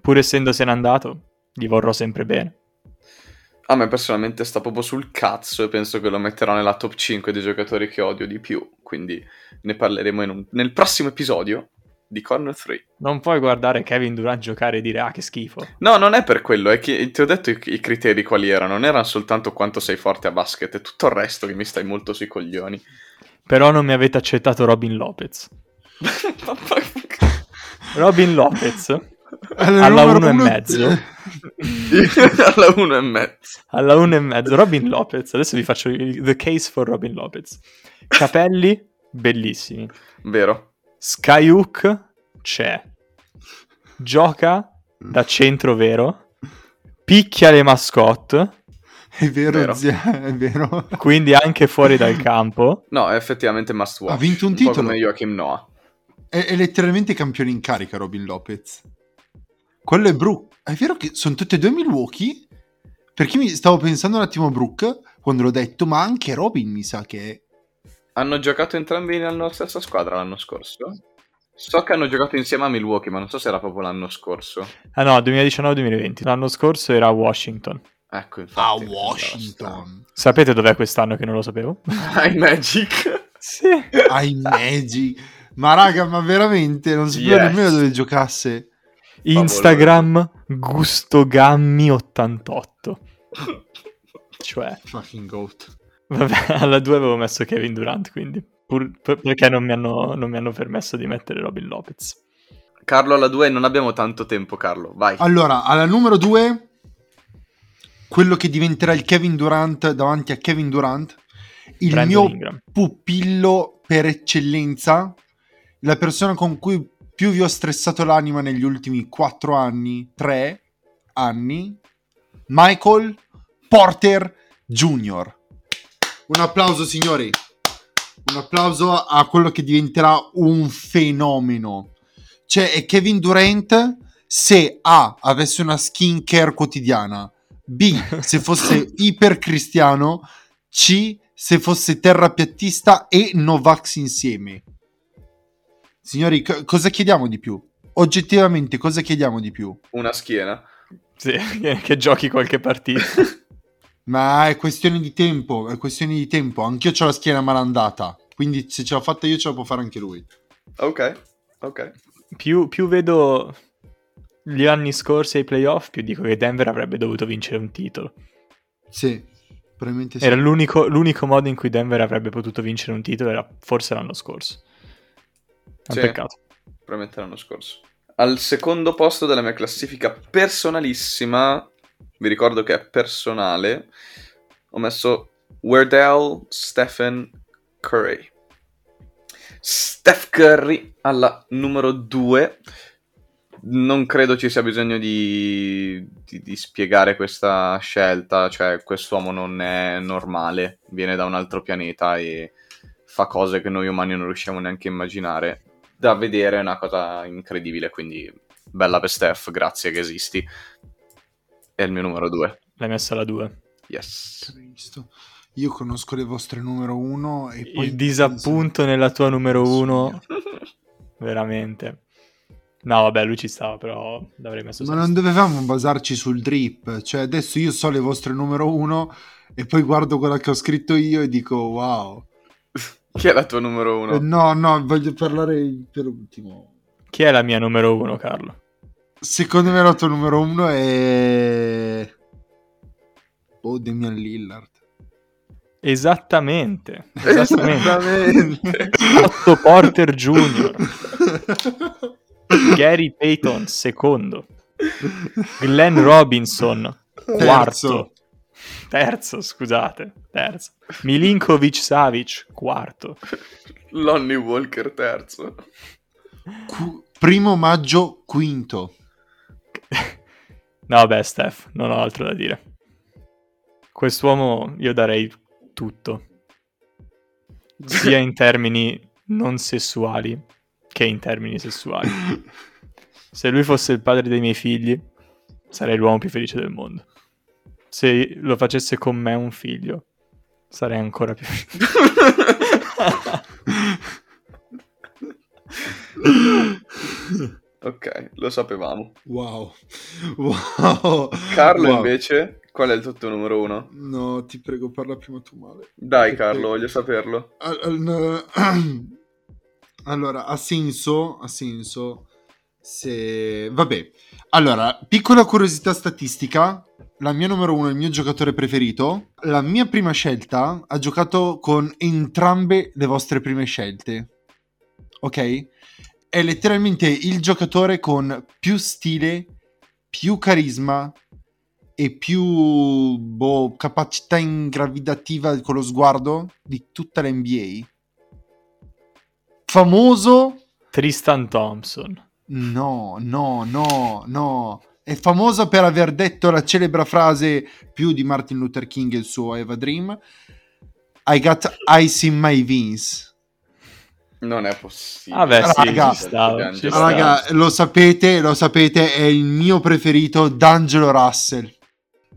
B: Pur essendosene andato, gli vorrò sempre bene.
C: A me personalmente sta proprio sul cazzo e penso che lo metterò nella top 5 dei giocatori che odio di più. Quindi ne parleremo un- nel prossimo episodio di Corner 3.
B: Non puoi guardare Kevin Durant giocare e dire ah che schifo.
C: No, non è per quello, è che ti ho detto i, i criteri quali erano. Non erano soltanto quanto sei forte a basket, è tutto il resto che mi stai molto sui coglioni.
B: Però non mi avete accettato Robin Lopez. [LAUGHS] Robin Lopez alla
A: numero
B: uno e
A: uno-
B: mezzo. [LAUGHS]
C: Alla 1 e mezzo.
B: alla 1 e mezzo. Robin Lopez, adesso vi faccio il- the case for Robin Lopez. Capelli bellissimi.
C: Vero?
B: Skyhook c'è. Gioca da centro vero. Picchia le mascotte,
A: È vero,
C: Vero.
A: zia, è vero.
B: quindi anche fuori dal campo.
C: No, è effettivamente must watch.
A: Ha vinto un
C: po'
A: titolo.
C: come Joachim Noah.
A: È, è letteralmente campione in carica Robin Lopez. Quello è Brook. È vero che sono tutte e due Milwaukee? Perché mi stavo pensando un attimo a Brook quando l'ho detto, ma anche Robin mi sa che è.
C: Hanno giocato entrambi nella stessa squadra l'anno scorso? So che hanno giocato insieme a Milwaukee, ma non so se era proprio l'anno scorso.
B: Ah no, 2019-2020. L'anno scorso era a Washington.
C: Ecco,
A: A
C: infatti.
A: Washington.
B: Sapete dov'è quest'anno che non lo sapevo? [LAUGHS]
C: Ai Magic.
B: Sì.
A: Ai Magic. Ma raga, ma veramente non sapevo
C: Yes.
A: nemmeno dove giocasse.
B: Instagram Gustogammi88. Cioè,
A: Fucking goat.
B: vabbè, [LAUGHS] alla 2 avevo messo Kevin Durant, quindi. Pur- per- perché non mi, hanno, non mi hanno permesso di mettere Robin Lopez.
C: Carlo alla 2, non abbiamo tanto tempo, Carlo. Vai.
A: Allora, alla numero 2, quello che diventerà il Kevin Durant davanti a Kevin Durant, il
B: Brandon
A: mio
B: Ingram.
A: pupillo per eccellenza, la persona con cui più vi ho stressato l'anima negli ultimi 4 anni, 3 anni, Michael Porter Jr. Un applauso signori, un applauso a quello che diventerà un fenomeno. Cioè è Kevin Durant se A avesse una skincare quotidiana, B se fosse [LAUGHS] iper cristiano, C se fosse terrapiattista e Novax insieme. Signori, co- cosa chiediamo di più? Oggettivamente, cosa chiediamo di più?
C: Una schiena.
B: Sì, che, [LAUGHS] che giochi qualche partita. [LAUGHS]
A: Ma è questione di tempo, è questione di tempo. Anch'io ho la schiena malandata, quindi se ce l'ho fatta io ce la può fare anche lui.
C: Ok, ok.
B: più, più vedo gli anni scorsi ai playoff, più dico che Denver avrebbe dovuto vincere un titolo.
A: Sì, probabilmente sì.
B: Era l'unico, l'unico modo in cui Denver avrebbe potuto vincere un titolo, era forse l'anno scorso. È un
C: Sì.
B: peccato.
C: Probabilmente l'anno scorso. Al secondo posto della mia classifica personalissima, vi ricordo che è personale, ho messo Wardell Stephen Curry. Steph Curry alla numero 2. Non credo ci sia bisogno di, di- di spiegare questa scelta, cioè quest'uomo non è normale, viene da un altro pianeta e fa cose che noi umani non riusciamo neanche a immaginare. Da vedere è una cosa incredibile, quindi bella per Steph, grazie che esisti. è il mio numero 2.
B: L'hai messo alla 2.
C: Yes.
A: Cristo. Io conosco le vostre numero uno e poi
B: Il disappunto nella tua numero
A: Penso
B: 1, [LAUGHS] veramente. No, vabbè, lui ci stava, però l'avrei messo
A: Ma non dovevamo basarci sul drip. Cioè, adesso io so le vostre numero uno e poi guardo quella che ho scritto io e dico wow.
C: Chi è la tua numero 1?
A: Eh, No, no, voglio parlare per ultimo.
B: Chi è la mia numero 1, Carlo?
A: Secondo me la tua numero uno è... Oh, Damian Lillard.
B: Esattamente, [LAUGHS] esattamente.
C: Esattamente.
B: Otto Porter Jr., [LAUGHS] Gary Payton secondo, Glenn Robinson quarto, terzo, scusate, terzo, Milinkovic Savic quarto,
C: Lonnie Walker terzo.
A: Qu- primo maggio, quinto.
B: No, vabbè, Steph, non ho altro da dire. Quest'uomo io darei tutto, sia in termini non sessuali che in termini sessuali. [LAUGHS] Se lui fosse il padre dei miei figli, sarei l'uomo più felice del mondo. Se lo facesse con me un figlio, sarei ancora più [LAUGHS]
C: ok, lo sapevamo.
A: Wow. Wow.
C: Carlo
A: Wow.
C: invece, qual è il tuo numero 1?
A: No, ti prego, parla prima tu male.
C: Dai
A: Che
C: Carlo,
A: prego.
C: voglio saperlo.
A: Al- al- [CLEARS THROAT] Allora, ha senso, ha senso se... Vabbè, allora, piccola curiosità statistica, la mia numero uno, il mio giocatore preferito, la mia prima scelta ha giocato con entrambe le vostre prime scelte, ok? È letteralmente il giocatore con più stile, più carisma e più boh, capacità ingravidativa con lo sguardo di tutta la NBA. Famoso?
B: Tristan Thompson.
A: No, no, no, no. È famoso per aver detto la celebre frase più di Martin Luther King e il suo I Have a Dream. I got ice in my veins.
C: Non è possibile.
B: Vabbè,
A: sì,
C: Raga,
B: stava.
A: Raga, lo sapete, lo sapete, è il mio preferito, D'Angelo Russell.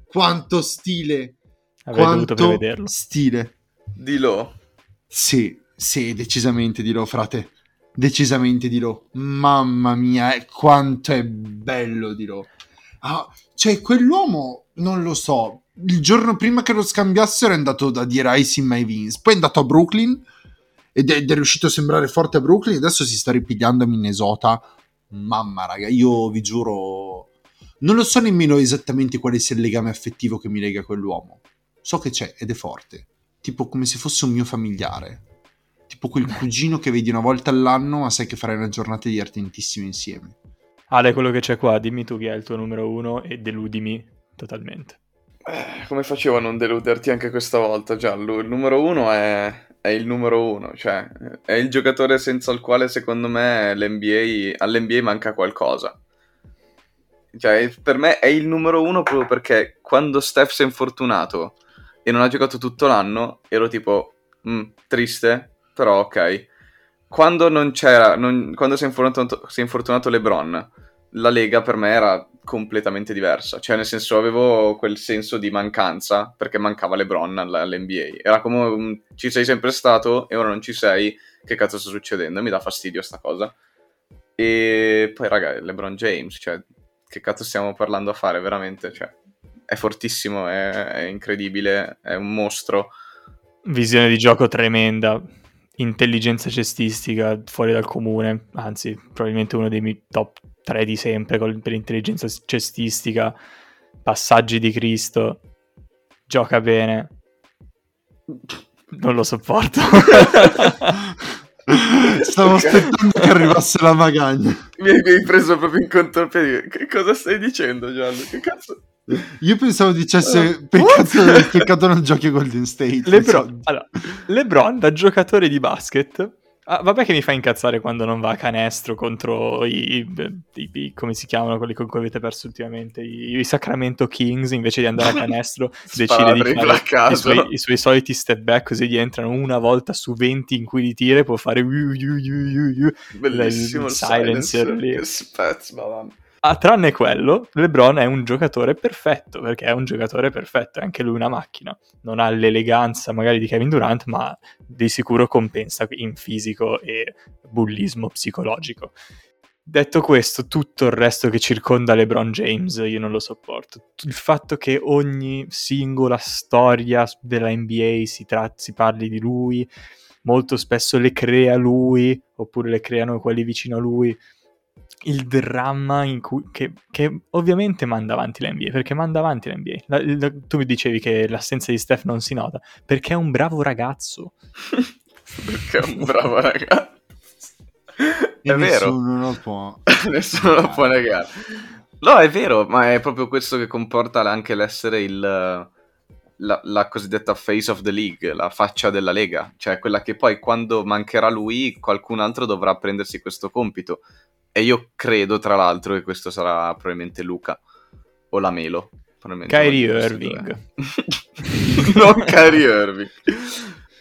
A: Quanto stile.
B: Avrei dovuto
A: Quanto stile.
C: Dillo.
A: Sì, sì, decisamente dirò, frate. Decisamente dirò. Mamma mia, quanto è bello dirò. Ah, cioè, quell'uomo, non lo so. Il giorno prima che lo scambiassero è andato da dire Ice in my veins. Poi è andato a Brooklyn ed è, ed è riuscito a sembrare forte a Brooklyn. Adesso si sta ripigliando a Minnesota. Mamma, raga, io vi giuro... Non lo so nemmeno esattamente quale sia il legame affettivo che mi lega a quell'uomo. So che c'è ed è forte. Tipo come se fosse un mio familiare. Tipo quel cugino che vedi una volta all'anno, ma sai che farai una giornata divertentissima insieme.
B: Ale, quello che c'è qua, dimmi tu chi è il tuo numero uno e deludimi totalmente.
C: Eh, come facevo a non deluderti anche questa volta, Giallo? Il numero uno è, è il numero uno, cioè è il giocatore senza il quale secondo me l'NBA, all'NBA manca qualcosa. Cioè, per me è il numero uno proprio perché quando Steph si è infortunato e non ha giocato tutto l'anno, ero tipo, "Mm, triste, però ok. Quando non c'era, non- quando si è, infortunato, si è infortunato LeBron, la Lega per me era completamente diversa. Cioè, nel senso, avevo quel senso di mancanza perché mancava LeBron all- all'NBA. Era come un, ci sei sempre stato e ora non ci sei. Che cazzo sta succedendo? Mi dà fastidio sta cosa. E poi, raga, LeBron James, cioè, che cazzo stiamo parlando a fare veramente? Cioè, è fortissimo, è, è incredibile, è un mostro.
B: Visione di gioco tremenda, intelligenza cestistica fuori dal comune, anzi, probabilmente uno dei miei top 3 di sempre col- per intelligenza cestistica, passaggi di Cristo, gioca bene. [LAUGHS] Non lo sopporto. [LAUGHS] [LAUGHS]
A: Stavo aspettando che arrivasse la magagna.
C: Mi hai, mi hai preso proprio in contropiede. Che cosa stai dicendo, Gianlu? Che cazzo?
A: Io pensavo dicesse
C: Uh,
A: peccato, peccato non giochi a Golden State.
B: Lebron, allora, Lebron da giocatore di basket, ah, vabbè che mi fa incazzare quando non va a canestro contro i, i- i- come si chiamano quelli con cui avete perso ultimamente, i, i Sacramento Kings, invece di andare a canestro [LAUGHS] decide di fare i suoi, i suoi soliti step back così gli entrano una volta su 20 in cui li tira e può fare.
C: Bellissimo
B: il
C: il
B: silencer
C: silencer
B: lì.
C: Che spezzo, madonna.
B: Ah, tranne quello, LeBron è un giocatore perfetto, perché è un giocatore perfetto, è anche lui una macchina. Non ha l'eleganza magari di Kevin Durant, ma di sicuro compensa in fisico e bullismo psicologico. Detto questo, tutto il resto che circonda LeBron James io non lo sopporto. Il fatto che ogni singola storia della NBA si, tra- si parli di lui, molto spesso le crea lui, oppure le creano quelli vicino a lui. Il dramma in cui, che, che ovviamente manda avanti l'NBA, perché manda avanti l'NBA. La, la, tu mi dicevi che l'assenza di Steph non si nota, perché è un bravo ragazzo. [LAUGHS]
C: perché è un bravo ragazzo. [LAUGHS] È vero.
A: Nessuno lo può. [LAUGHS]
C: nessuno lo può negare. No, è vero, ma è proprio questo che comporta anche l'essere il, la, la, cosiddetta face of the league, la faccia della lega, cioè quella che poi quando mancherà lui qualcun altro dovrà prendersi questo compito. E io credo, tra l'altro, che questo sarà probabilmente Luca o la Melo.
B: Kyrie Irving. [LAUGHS]
C: non Kyrie Irving.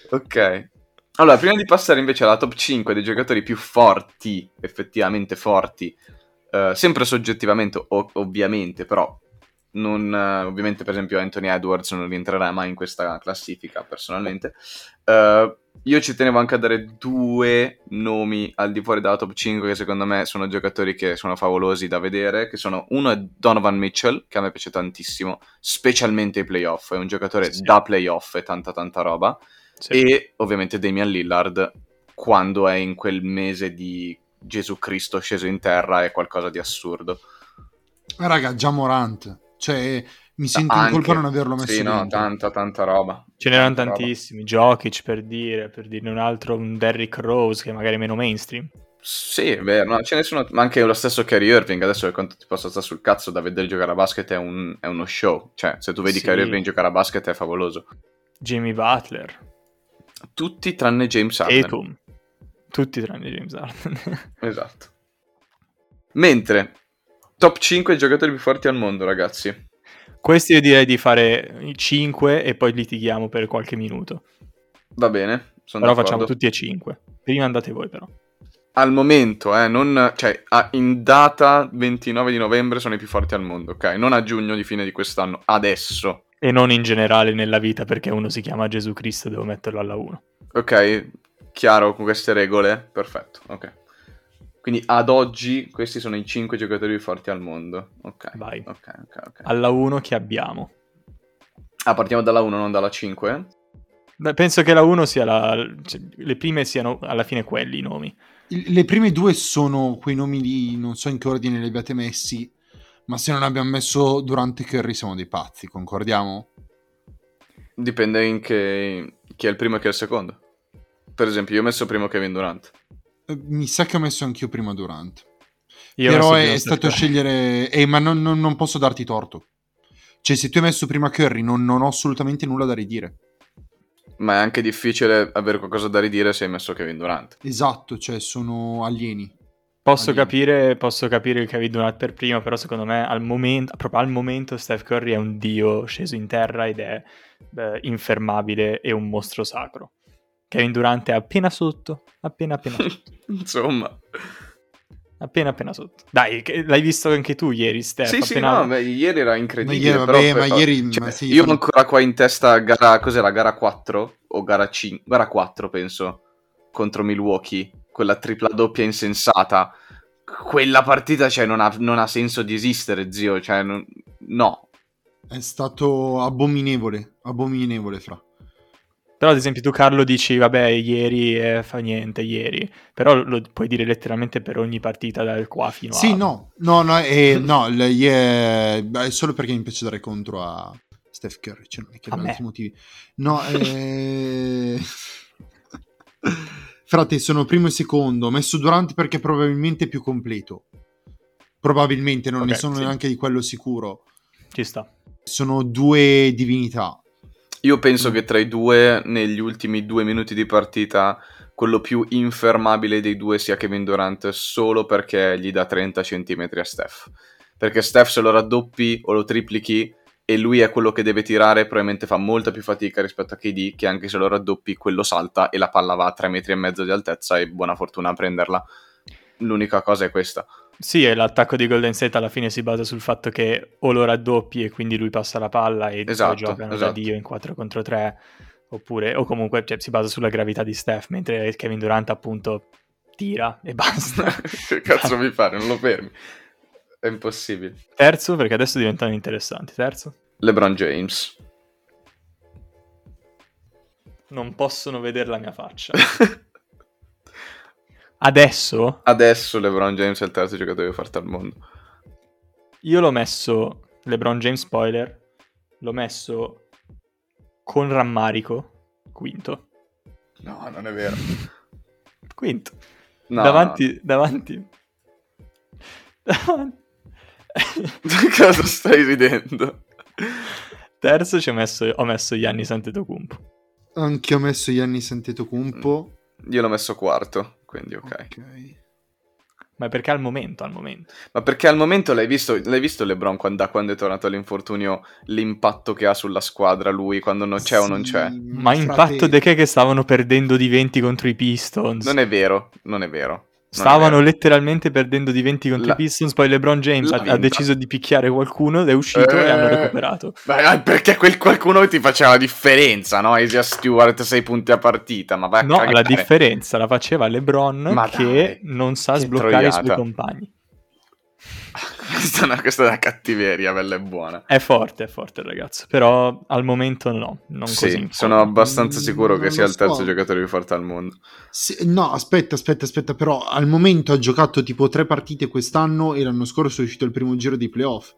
C: ok. Allora, prima di passare invece alla top 5 dei giocatori più forti, effettivamente forti, eh, sempre soggettivamente, ov- ovviamente, però non, eh, ovviamente per esempio Anthony Edwards non rientrerà mai in questa classifica personalmente. Eh, io ci tenevo anche a dare due nomi al di fuori dalla top 5 che secondo me sono giocatori che sono favolosi da vedere, che sono uno è Donovan Mitchell, che a me piace tantissimo, specialmente ai playoff, è un giocatore
B: Sì.
C: da playoff e tanta tanta roba.
B: Sì.
C: E ovviamente Damian Lillard quando è in quel mese di Gesù Cristo sceso in terra è qualcosa di assurdo.
A: Raga, già Morant. Cioè, mi sento in
C: Anche-
A: colpa non averlo messo
C: Sì, no,
A: dentro.
C: tanta tanta roba.
B: Ce n'erano
C: Tanta roba.
B: tantissimi, Jokic per dire, per dirne un altro, un Derrick Rose che magari è meno mainstream.
C: Sì, è vero, no, ce ne sono, ma anche lo stesso Kyrie Irving, adesso per quanto ti possa stare sul cazzo da vedere giocare a basket è, un- è uno show, cioè se tu vedi
B: Sì.
C: Kyrie Irving giocare a basket è favoloso.
B: Jimmy Butler,
C: Tutti tranne James Harden.
B: Tatum, tutti tranne James Harden. [LAUGHS]
C: Esatto. Mentre, top 5 giocatori più forti al mondo, ragazzi.
B: Questi io direi di fare i 5 e poi litighiamo per qualche minuto.
C: Va bene, sono
B: Però
C: d'accordo.
B: facciamo tutti e 5. Prima andate voi però.
C: Al momento, eh, non, cioè, a- in data 29 di novembre sono i più forti al mondo, ok? Non a giugno di fine di quest'anno, adesso.
B: E non in generale nella vita perché uno si chiama Gesù Cristo devo metterlo alla 1.
C: Ok, chiaro con queste regole? Perfetto, ok. Quindi ad oggi questi sono i 5 giocatori più forti al mondo. Ok,
B: Vai.
C: ok, ok. ok.
B: Alla 1 che abbiamo?
C: Ah, partiamo dalla 1, non dalla 5?
B: Beh, penso che la 1 sia la... cioè, le prime siano alla fine quelli i nomi.
A: Il- Le prime due sono quei nomi lì, non so in che ordine li abbiate messi, ma se non abbiamo messo Durante Curry siamo dei pazzi, concordiamo?
C: Dipende in che... chi è il primo e chi è il secondo. Per esempio, io ho messo primo Kevin Durant.
A: Eh, Mi sa che ho messo anch'io prima Durant.
B: Io
A: Però è stato
B: Curry.
A: scegliere... Eh, ma non, non- non posso darti torto. Cioè, se tu hai messo prima Curry, non, non ho assolutamente nulla da ridire.
C: Ma è anche difficile avere qualcosa da ridire se hai messo Kevin Durant.
A: Esatto, cioè, sono alieni.
B: Posso capire, posso capire il Kevin Durant per primo, però secondo me al momento, proprio al momento Steph Curry è un dio sceso in terra ed è beh, infermabile e un mostro sacro. Kevin Durant è appena sotto, appena appena [LAUGHS] sotto,
C: Insomma.
B: appena appena sotto. Dai, l'hai visto anche tu ieri, Steph?
C: sì, sì,
B: appena-
C: no, beh, ieri era incredibile.
A: Ma ieri, vabbè, ma ieri-
C: cioè,
A: ma sì,
C: io ho
A: fa-
C: ancora qua in testa gara, cos'era, gara 4 o gara 5? Gara 4 penso, contro Milwaukee, quella tripla doppia insensata. Quella partita, cioè, non ha, non ha senso di esistere, zio, cioè, non- no.
A: È stato abominevole, abominevole, fra.
B: Però ad esempio tu Carlo dici, vabbè, ieri eh, fa niente, ieri. Però lo puoi dire letteralmente per ogni partita dal qua fino a...
A: Sì, no, no, no, eh, [LAUGHS] no, il- yeah, è solo perché mi piace dare contro a Steph Curry, cioè non è che
B: A
A: per
B: me.
A: altri motivi. No, [LAUGHS] eh... Frate, sono primo e secondo, ho messo Durant perché probabilmente è più completo. Probabilmente, non ne
B: Ok,
A: sono
B: sì.
A: neanche di quello sicuro.
B: Ci sta.
A: Sono due divinità.
C: Io penso che tra i due, negli ultimi due minuti di partita, quello più infermabile dei due sia Kevin Durant solo perché gli dà 30 cm a Steph. Perché Steph se lo raddoppi o lo triplichi e lui è quello che deve tirare, probabilmente fa molta più fatica rispetto a KD, che anche se lo raddoppi quello salta e la palla va a 3 metri e mezzo di altezza e buona fortuna a prenderla. L'unica cosa è questa.
B: Sì, e l'attacco di Golden State alla fine si basa sul fatto che o lo raddoppi e quindi lui passa la palla e
C: Esatto,
B: giocano da
C: esatto.
B: Dio in 4 contro 3, oppure, o comunque cioè, si basa sulla gravità di Steph, mentre Kevin Durant appunto tira e basta. [LAUGHS]
C: che cazzo mi fare? Non lo fermi. È impossibile.
B: Terzo, perché adesso diventano interessanti. Terzo,
C: LeBron James.
B: non possono vedere la mia faccia. [LAUGHS] Adesso
C: Adesso LeBron James è il terzo giocatore più forte al mondo.
B: io l'ho messo, LeBron James spoiler, l'ho messo con rammarico, quinto.
C: No, non è vero.
B: Quinto.
C: No,
B: davanti, davanti. [LAUGHS] Davanti.
C: no. [LAUGHS] Cosa stai ridendo?
B: Terzo ci ho messo, ho messo Gianni Antetokounmpo.
A: Anche ho messo Gianni Antetokounmpo.
C: Io l'ho messo quarto, quindi ok.
A: Ok.
B: Ma perché al momento, al momento.
C: Ma perché al momento l'hai visto, l'hai visto LeBron quando, da quando è tornato all'infortunio, l'impatto che ha sulla squadra lui quando non c'è o non
A: Sì,
C: c'è?
B: Ma
A: frate,
B: impatto di che che stavano perdendo di 20 contro i Pistons.
C: Non è vero, non è vero.
B: Stavano letteralmente perdendo di 20 contro
C: La-
B: i Pistons, poi LeBron James ha, ha deciso di picchiare qualcuno ed è uscito e
C: Eh,
B: hanno recuperato.
C: ma- ah, perché quel qualcuno ti faceva la differenza, no? Isaiah Stewart 6 punti a partita, ma vai
B: No, la differenza la faceva LeBron
C: Ma
B: che
C: dai,
B: non sa sbloccare i suoi
C: troiata.
B: compagni. [LAUGHS]
C: questa, è una, questa è una cattiveria, bella e buona.
B: È forte, è forte il ragazzo, però al momento no, non così.
C: Sì,
B: in
C: sono abbastanza sicuro
A: Non
C: che sia il terzo
A: so.
C: giocatore più forte al mondo.
A: Sì, no, aspetta, aspetta, aspetta, però al momento ha giocato tipo tre partite quest'anno e l'anno scorso è uscito il primo giro dei playoff.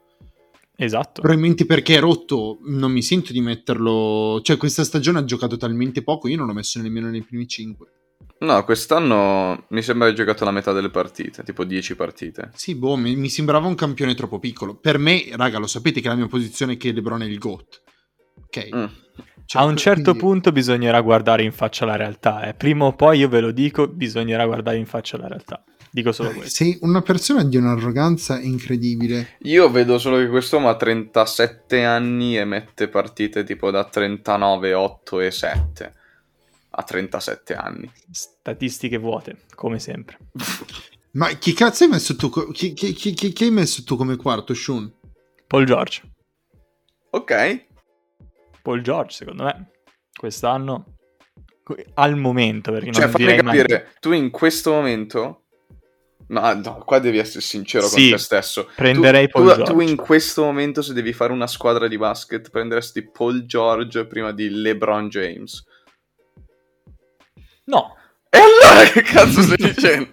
B: Esatto.
A: Probabilmente perché è rotto, non mi sento di metterlo. Cioè, questa stagione ha giocato talmente poco, io non l'ho messo nemmeno nei primi cinque.
C: No, quest'anno mi sembra che hai giocato la metà delle partite, tipo 10 partite.
A: Sì, boh, mi, mi sembrava un campione troppo piccolo. Per me, raga, lo sapete che la mia posizione è che LeBron è il GOAT. Ok?
C: Mm.
A: Cioè,
B: a un certo
A: quindi-
B: punto bisognerà guardare in faccia la realtà. Eh. Prima o poi, io ve lo dico, bisognerà guardare in faccia la realtà. Dico solo questo.
A: Sei una persona di un'arroganza incredibile.
C: Io vedo solo che quest'uomo ha 37 anni e mette partite tipo da 39, 8 e 7. A 37 anni.
B: Statistiche vuote, come sempre. [LAUGHS]
A: Ma chi cazzo hai messo tu? Chi, chi- chi- chi- hai messo tu come quarto, Shun?
B: Paul George.
C: Ok.
B: Paul George, secondo me, quest'anno, al momento, perché
C: Cioè,
B: non
C: fammi
B: direi mai...
C: capire, tu in questo momento... No, no, qua devi essere sincero
B: Sì,
C: con te stesso.
B: prenderei
C: tu,
B: Paul
C: tu-
B: George.
C: tu in questo momento, se devi fare una squadra di basket, prenderesti Paul George prima di LeBron James.
B: No,
C: E allora che cazzo stai dicendo?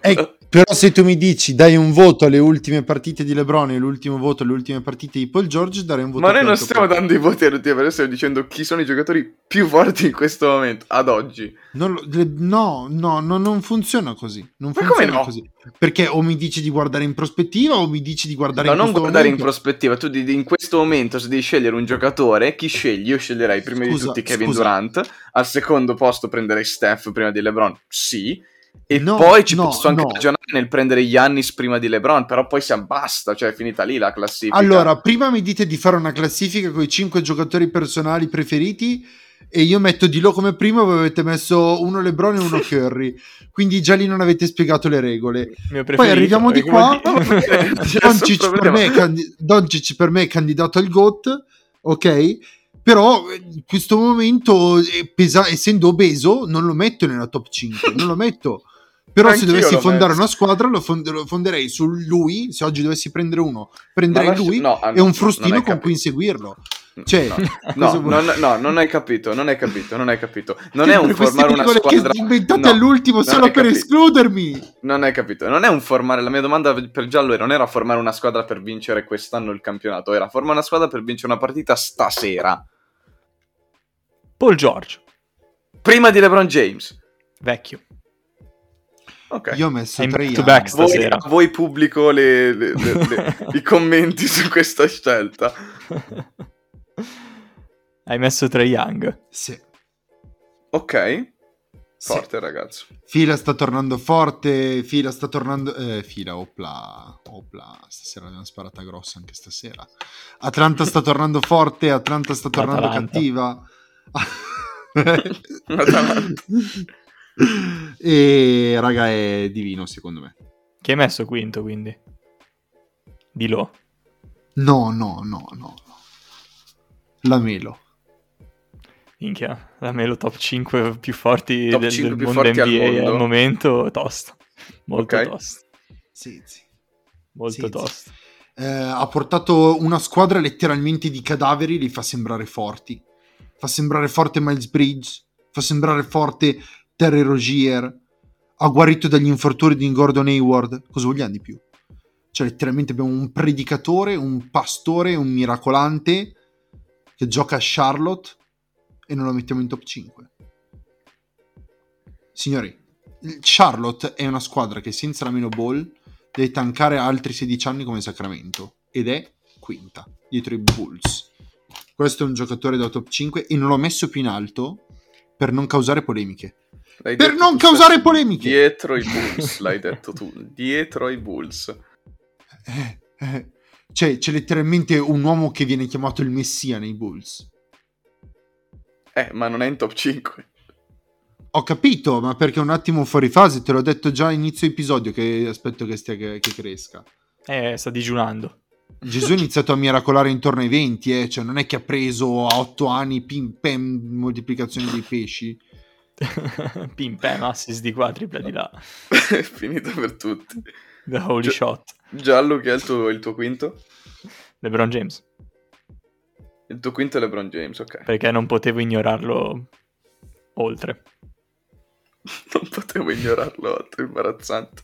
A: Però se tu mi dici dai un voto alle ultime partite di LeBron e l'ultimo voto alle ultime partite di Paul George, darei un voto
C: Ma noi non stiamo
A: Paul.
C: dando i voti all'ultima, però stiamo dicendo chi sono i giocatori più forti in questo momento, ad oggi.
A: Non le- no, no, no, non funziona così. Non
C: Ma
A: funziona
C: come no?
A: così. Perché o mi dici di guardare in prospettiva o mi dici di guardare
C: No,
A: in
C: non
A: questo
C: guardare in
A: momento.
C: prospettiva, tu di- di- in questo momento se devi scegliere un giocatore, chi scegli? Io sceglierei prima di
A: Scusa,
C: tutti Kevin
A: scusa.
C: Durant, al secondo posto prenderei Steph prima di LeBron, sì, e
A: No,
C: poi ci
A: no,
C: posso anche
A: no.
C: ragionare nel prendere Giannis prima di LeBron, però poi siamo basta, cioè è finita lì la classifica.
A: Allora, prima mi dite di fare una classifica con i 5 giocatori personali preferiti e io metto di lo come primo, voi avete messo uno LeBron e uno [LAUGHS] Curry. Quindi già lì non avete spiegato le regole. Poi arriviamo di
B: perché
A: qua. [LAUGHS] Doncic per, me Doncic per me è candidato al GOAT, ok? Però eh, in questo momento, eh, pesa- essendo obeso, non lo metto nella top 5, non lo metto. [LAUGHS] Però se dovessi fondare
C: messo.
A: una squadra lo, fond- lo fonderei su lui, se oggi dovessi prendere uno, prenderei
C: lascia-
A: lui
C: no,
A: e
C: no,
A: un frustino con
C: capito.
A: cui inseguirlo. Cioè,
C: no, [LAUGHS] no,
A: vuoi?
C: non, no, non hai capito, non hai capito, non hai capito. Non è un formare una squadra...
A: che inventate
C: No,
A: all'ultimo solo per
C: capito.
A: escludermi.
C: Non hai capito, non è un formare. La mia domanda per Giallo non era formare una squadra per vincere quest'anno il campionato, era formare una squadra per vincere una partita stasera.
B: Paul George,
C: Prima di LeBron James.
B: vecchio.
C: Ok.
A: Io ho messo tre
B: back
C: voi, voi pubblico le- le- le- le- [LAUGHS] i commenti su questa scelta.
B: Hai messo Trae Young.
A: Sì.
C: Ok,
A: Sì.
C: forte ragazzo.
A: Fila sta tornando forte, Fila sta tornando... Eh, fila, opla, opla, stasera abbiamo sparata grossa anche stasera. Atlanta sta tornando forte, Atlanta sta tornando
B: Atalanta.
A: cattiva. [LAUGHS] E raga è divino secondo me.
B: Che hai messo quinto, quindi? Di Lo.
A: No, no, no, no. La Melo.
B: Minchia, la Melo top 5 più forti
C: Top
B: del,
C: 5
B: del
C: più
B: mondo
C: forti al
B: NBA al,
C: mondo.
B: momento, tosto. Molto
C: Ok.
B: tosto.
A: Sì, sì.
B: Molto
A: Sì, sì.
B: tosto.
A: Eh, ha portato una squadra letteralmente di cadaveri, li fa sembrare forti. Fa sembrare forte Miles Bridge, fa sembrare forte Terry Rogier. Ha guarito dagli infortuni di Gordon Hayward. Cosa vogliamo di più? Cioè, letteralmente abbiamo un predicatore, un pastore, un miracolante che gioca a Charlotte e non lo mettiamo in top 5. Signori, Charlotte è una squadra che senza la meno ball deve tankare altri 16 anni come Sacramento ed è quinta dietro i Bulls. Questo è un giocatore da top 5 e non l'ho messo più in alto per non causare polemiche.
C: L'hai
A: Per non causare polemiche.
C: Dietro i [LAUGHS] Bulls, l'hai detto tu. Dietro ai Bulls.
A: Eh, eh. Cioè, c'è letteralmente un uomo che viene chiamato il messia nei Bulls.
C: Eh, ma non è in top 5.
A: Ho capito, ma perché è un attimo fuori fase, te l'ho detto già a inizio episodio che aspetto che, stia, che, che cresca.
B: Eh, sta digiunando.
A: Gesù ha iniziato a miracolare intorno ai 20, eh, cioè non è che ha preso a 8 anni pim pam moltiplicazione dei pesci. [LAUGHS]
B: Pim pam, assist di qua, tripla di là.
C: è [LAUGHS] finito per tutti.
B: The holy
C: Cioè-
B: shot.
C: Giallo, che è il tuo, il tuo quinto?
B: LeBron James.
C: Il tuo quinto è LeBron James, ok.
B: Perché non potevo ignorarlo oltre. [LAUGHS]
C: Non potevo ignorarlo, altro imbarazzante.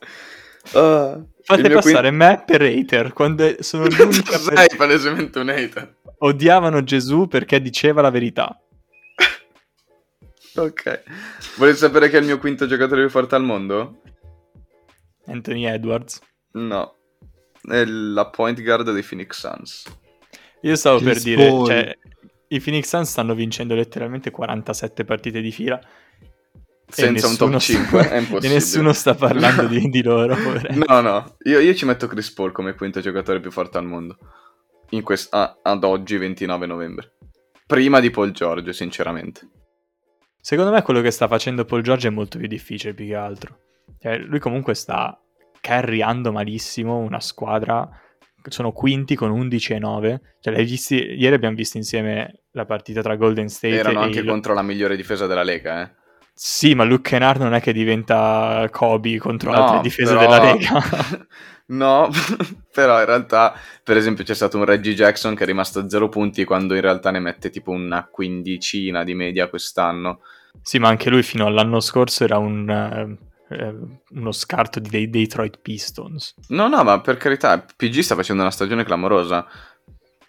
C: Ah,
B: Fate passare me per hater quando sono [LAUGHS]
C: quinto...
B: l'unica
C: Sei
B: per...
C: palesemente un hater.
B: Odiavano Gesù perché diceva la verità. [LAUGHS]
C: Ok. Volete sapere chi è il mio quinto giocatore più forte al mondo?
B: Anthony Edwards.
C: No. È la point guard dei Phoenix Suns.
B: Io stavo per
A: Chris
B: dire,
A: Paul.
B: cioè, i Phoenix Suns stanno vincendo letteralmente 47 partite di fila.
C: Senza un top
B: nessuno
C: 5,
B: sta-
C: è impossibile. [LAUGHS]
B: E nessuno sta parlando di, di loro. [LAUGHS]
C: No, no, io, io ci metto Chris Paul come quinto giocatore più forte al mondo. In quest- ah, ad oggi, 29 novembre. Prima di Paul George, sinceramente.
B: Secondo me quello che sta facendo Paul George è molto più difficile più che altro. Cioè, lui comunque sta carriando malissimo una squadra. Sono quinti con 11 e 9. Cioè, l'hai visti, ieri abbiamo visto insieme la partita tra Golden State
C: Erano
B: e
C: anche
B: i-
C: contro la migliore difesa della Lega, eh.
B: Sì, ma Luke Kennard non è che diventa Kobe contro
C: No,
B: altre difese
C: però-
B: della Lega. [LAUGHS]
C: no, [LAUGHS] però in realtà, per esempio, c'è stato un Reggie Jackson che è rimasto a zero punti quando in realtà ne mette tipo una quindicina di media quest'anno.
B: sì, ma anche lui fino all'anno scorso era un, eh, eh, uno scarto di dei Detroit Pistons.
C: No, no, ma per carità, PG sta facendo una stagione clamorosa.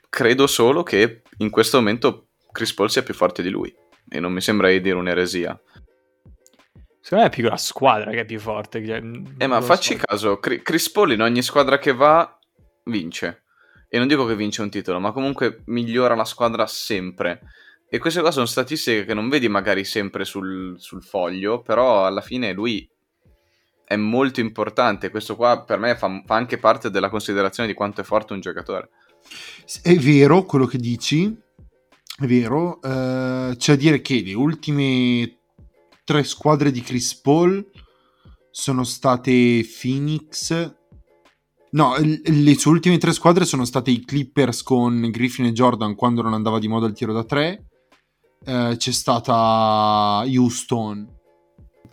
C: Credo solo che in questo momento Chris Paul sia più forte di lui. E non mi sembra di dire un'eresia.
B: Secondo me è più la squadra che è più forte. cioè,
C: Eh, ma facci
B: so.
C: caso, Chris Paul in ogni squadra che va vince. E non dico che vince un titolo, ma comunque migliora la squadra sempre. E queste qua sono statistiche che non vedi magari sempre sul, sul foglio, però alla fine lui è molto importante. Questo qua per me fa, fa anche parte della considerazione di quanto è forte un giocatore.
A: È vero quello che dici, è vero. eh, c'è da dire che le ultime tre squadre di Chris Paul sono state Phoenix. No, le sue ultime tre squadre sono state i Clippers con Griffin e Jordan quando non andava di moda il tiro da tre. Eh, c'è stata Houston.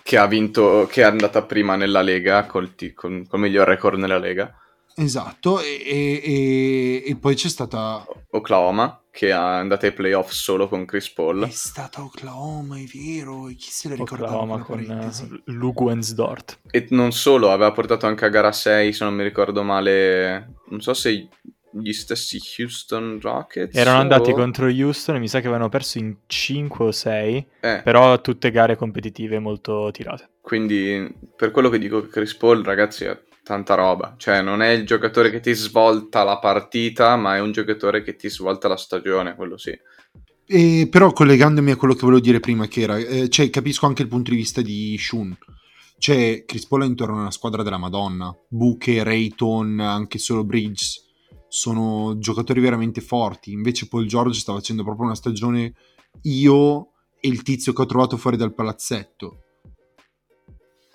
C: Che ha vinto, che è andata prima nella Lega, col, ti- con, col miglior record nella Lega.
A: Esatto, e, e- e- poi c'è stata...
C: Oklahoma, che è andata ai playoff solo con Chris Paul.
A: È stata Oklahoma, è vero, e chi se la ricordava
B: Oklahoma con
A: parentesi?
B: eh, Luke Wensdort.
C: E non solo, aveva portato anche a gara 6, se non mi ricordo male, non so se gli stessi Houston Rockets.
B: Erano andati
C: o-
B: contro Houston e mi sa che avevano perso in 5 o 6,
C: Eh,
B: però tutte gare competitive molto tirate.
C: quindi per quello che dico che Chris Paul, ragazzi, è tanta roba. Cioè, non è il giocatore che ti svolta la partita, ma è un giocatore che ti svolta la stagione, quello sì.
A: E però collegandomi a quello che volevo dire prima, che era, eh, cioè, capisco anche il punto di vista di Shun. Cioè, Chris Paul è intorno a una squadra della Madonna. Buche, Rayton, anche solo Bridges sono giocatori veramente forti. Invece Paul George sta facendo proprio una stagione io e il tizio che ho trovato fuori dal palazzetto.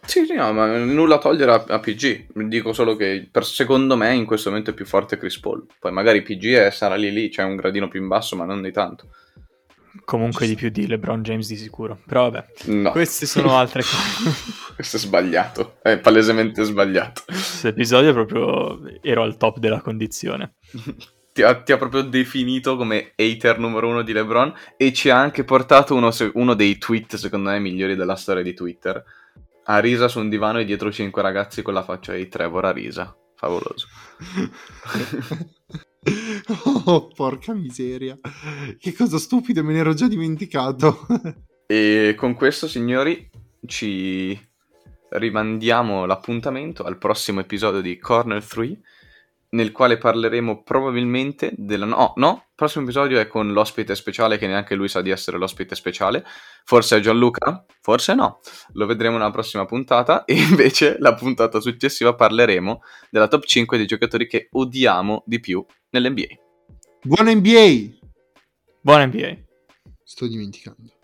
C: Sì, sì, no, ma nulla togliere a, a PG. Dico solo che per, secondo me in questo momento è più forte Chris Paul. Poi magari PG è, sarà lì lì, c'è un gradino più in basso, ma non di tanto.
B: Comunque di più di LeBron James di sicuro. Però vabbè,
C: No.
B: queste sono altre [LAUGHS] cose.
C: Questo è sbagliato. È palesemente sbagliato.
B: Questo episodio proprio ero al top della condizione. [LAUGHS]
C: Ti ha, ti ha proprio definito come hater numero uno di LeBron e ci ha anche portato uno, uno dei tweet, secondo me, migliori della storia di Twitter. A risa su un divano e dietro cinque ragazzi con la faccia di Trevor a risa. Favoloso. [LAUGHS]
A: oh, porca miseria. Che cosa stupida, me ne ero già dimenticato. [LAUGHS]
C: E con questo, signori, ci rimandiamo l'appuntamento al prossimo episodio di Corner 3, nel quale parleremo probabilmente della... No, no, il prossimo episodio è con l'ospite speciale, che neanche lui sa di essere l'ospite speciale. Forse è Gianluca? Forse no. Lo vedremo nella prossima puntata. [LAUGHS] E invece, la puntata successiva parleremo della top 5 dei giocatori che odiamo di più nell'NBA.
A: Buona NBA!
B: Buona NBA.
A: Sto dimenticando.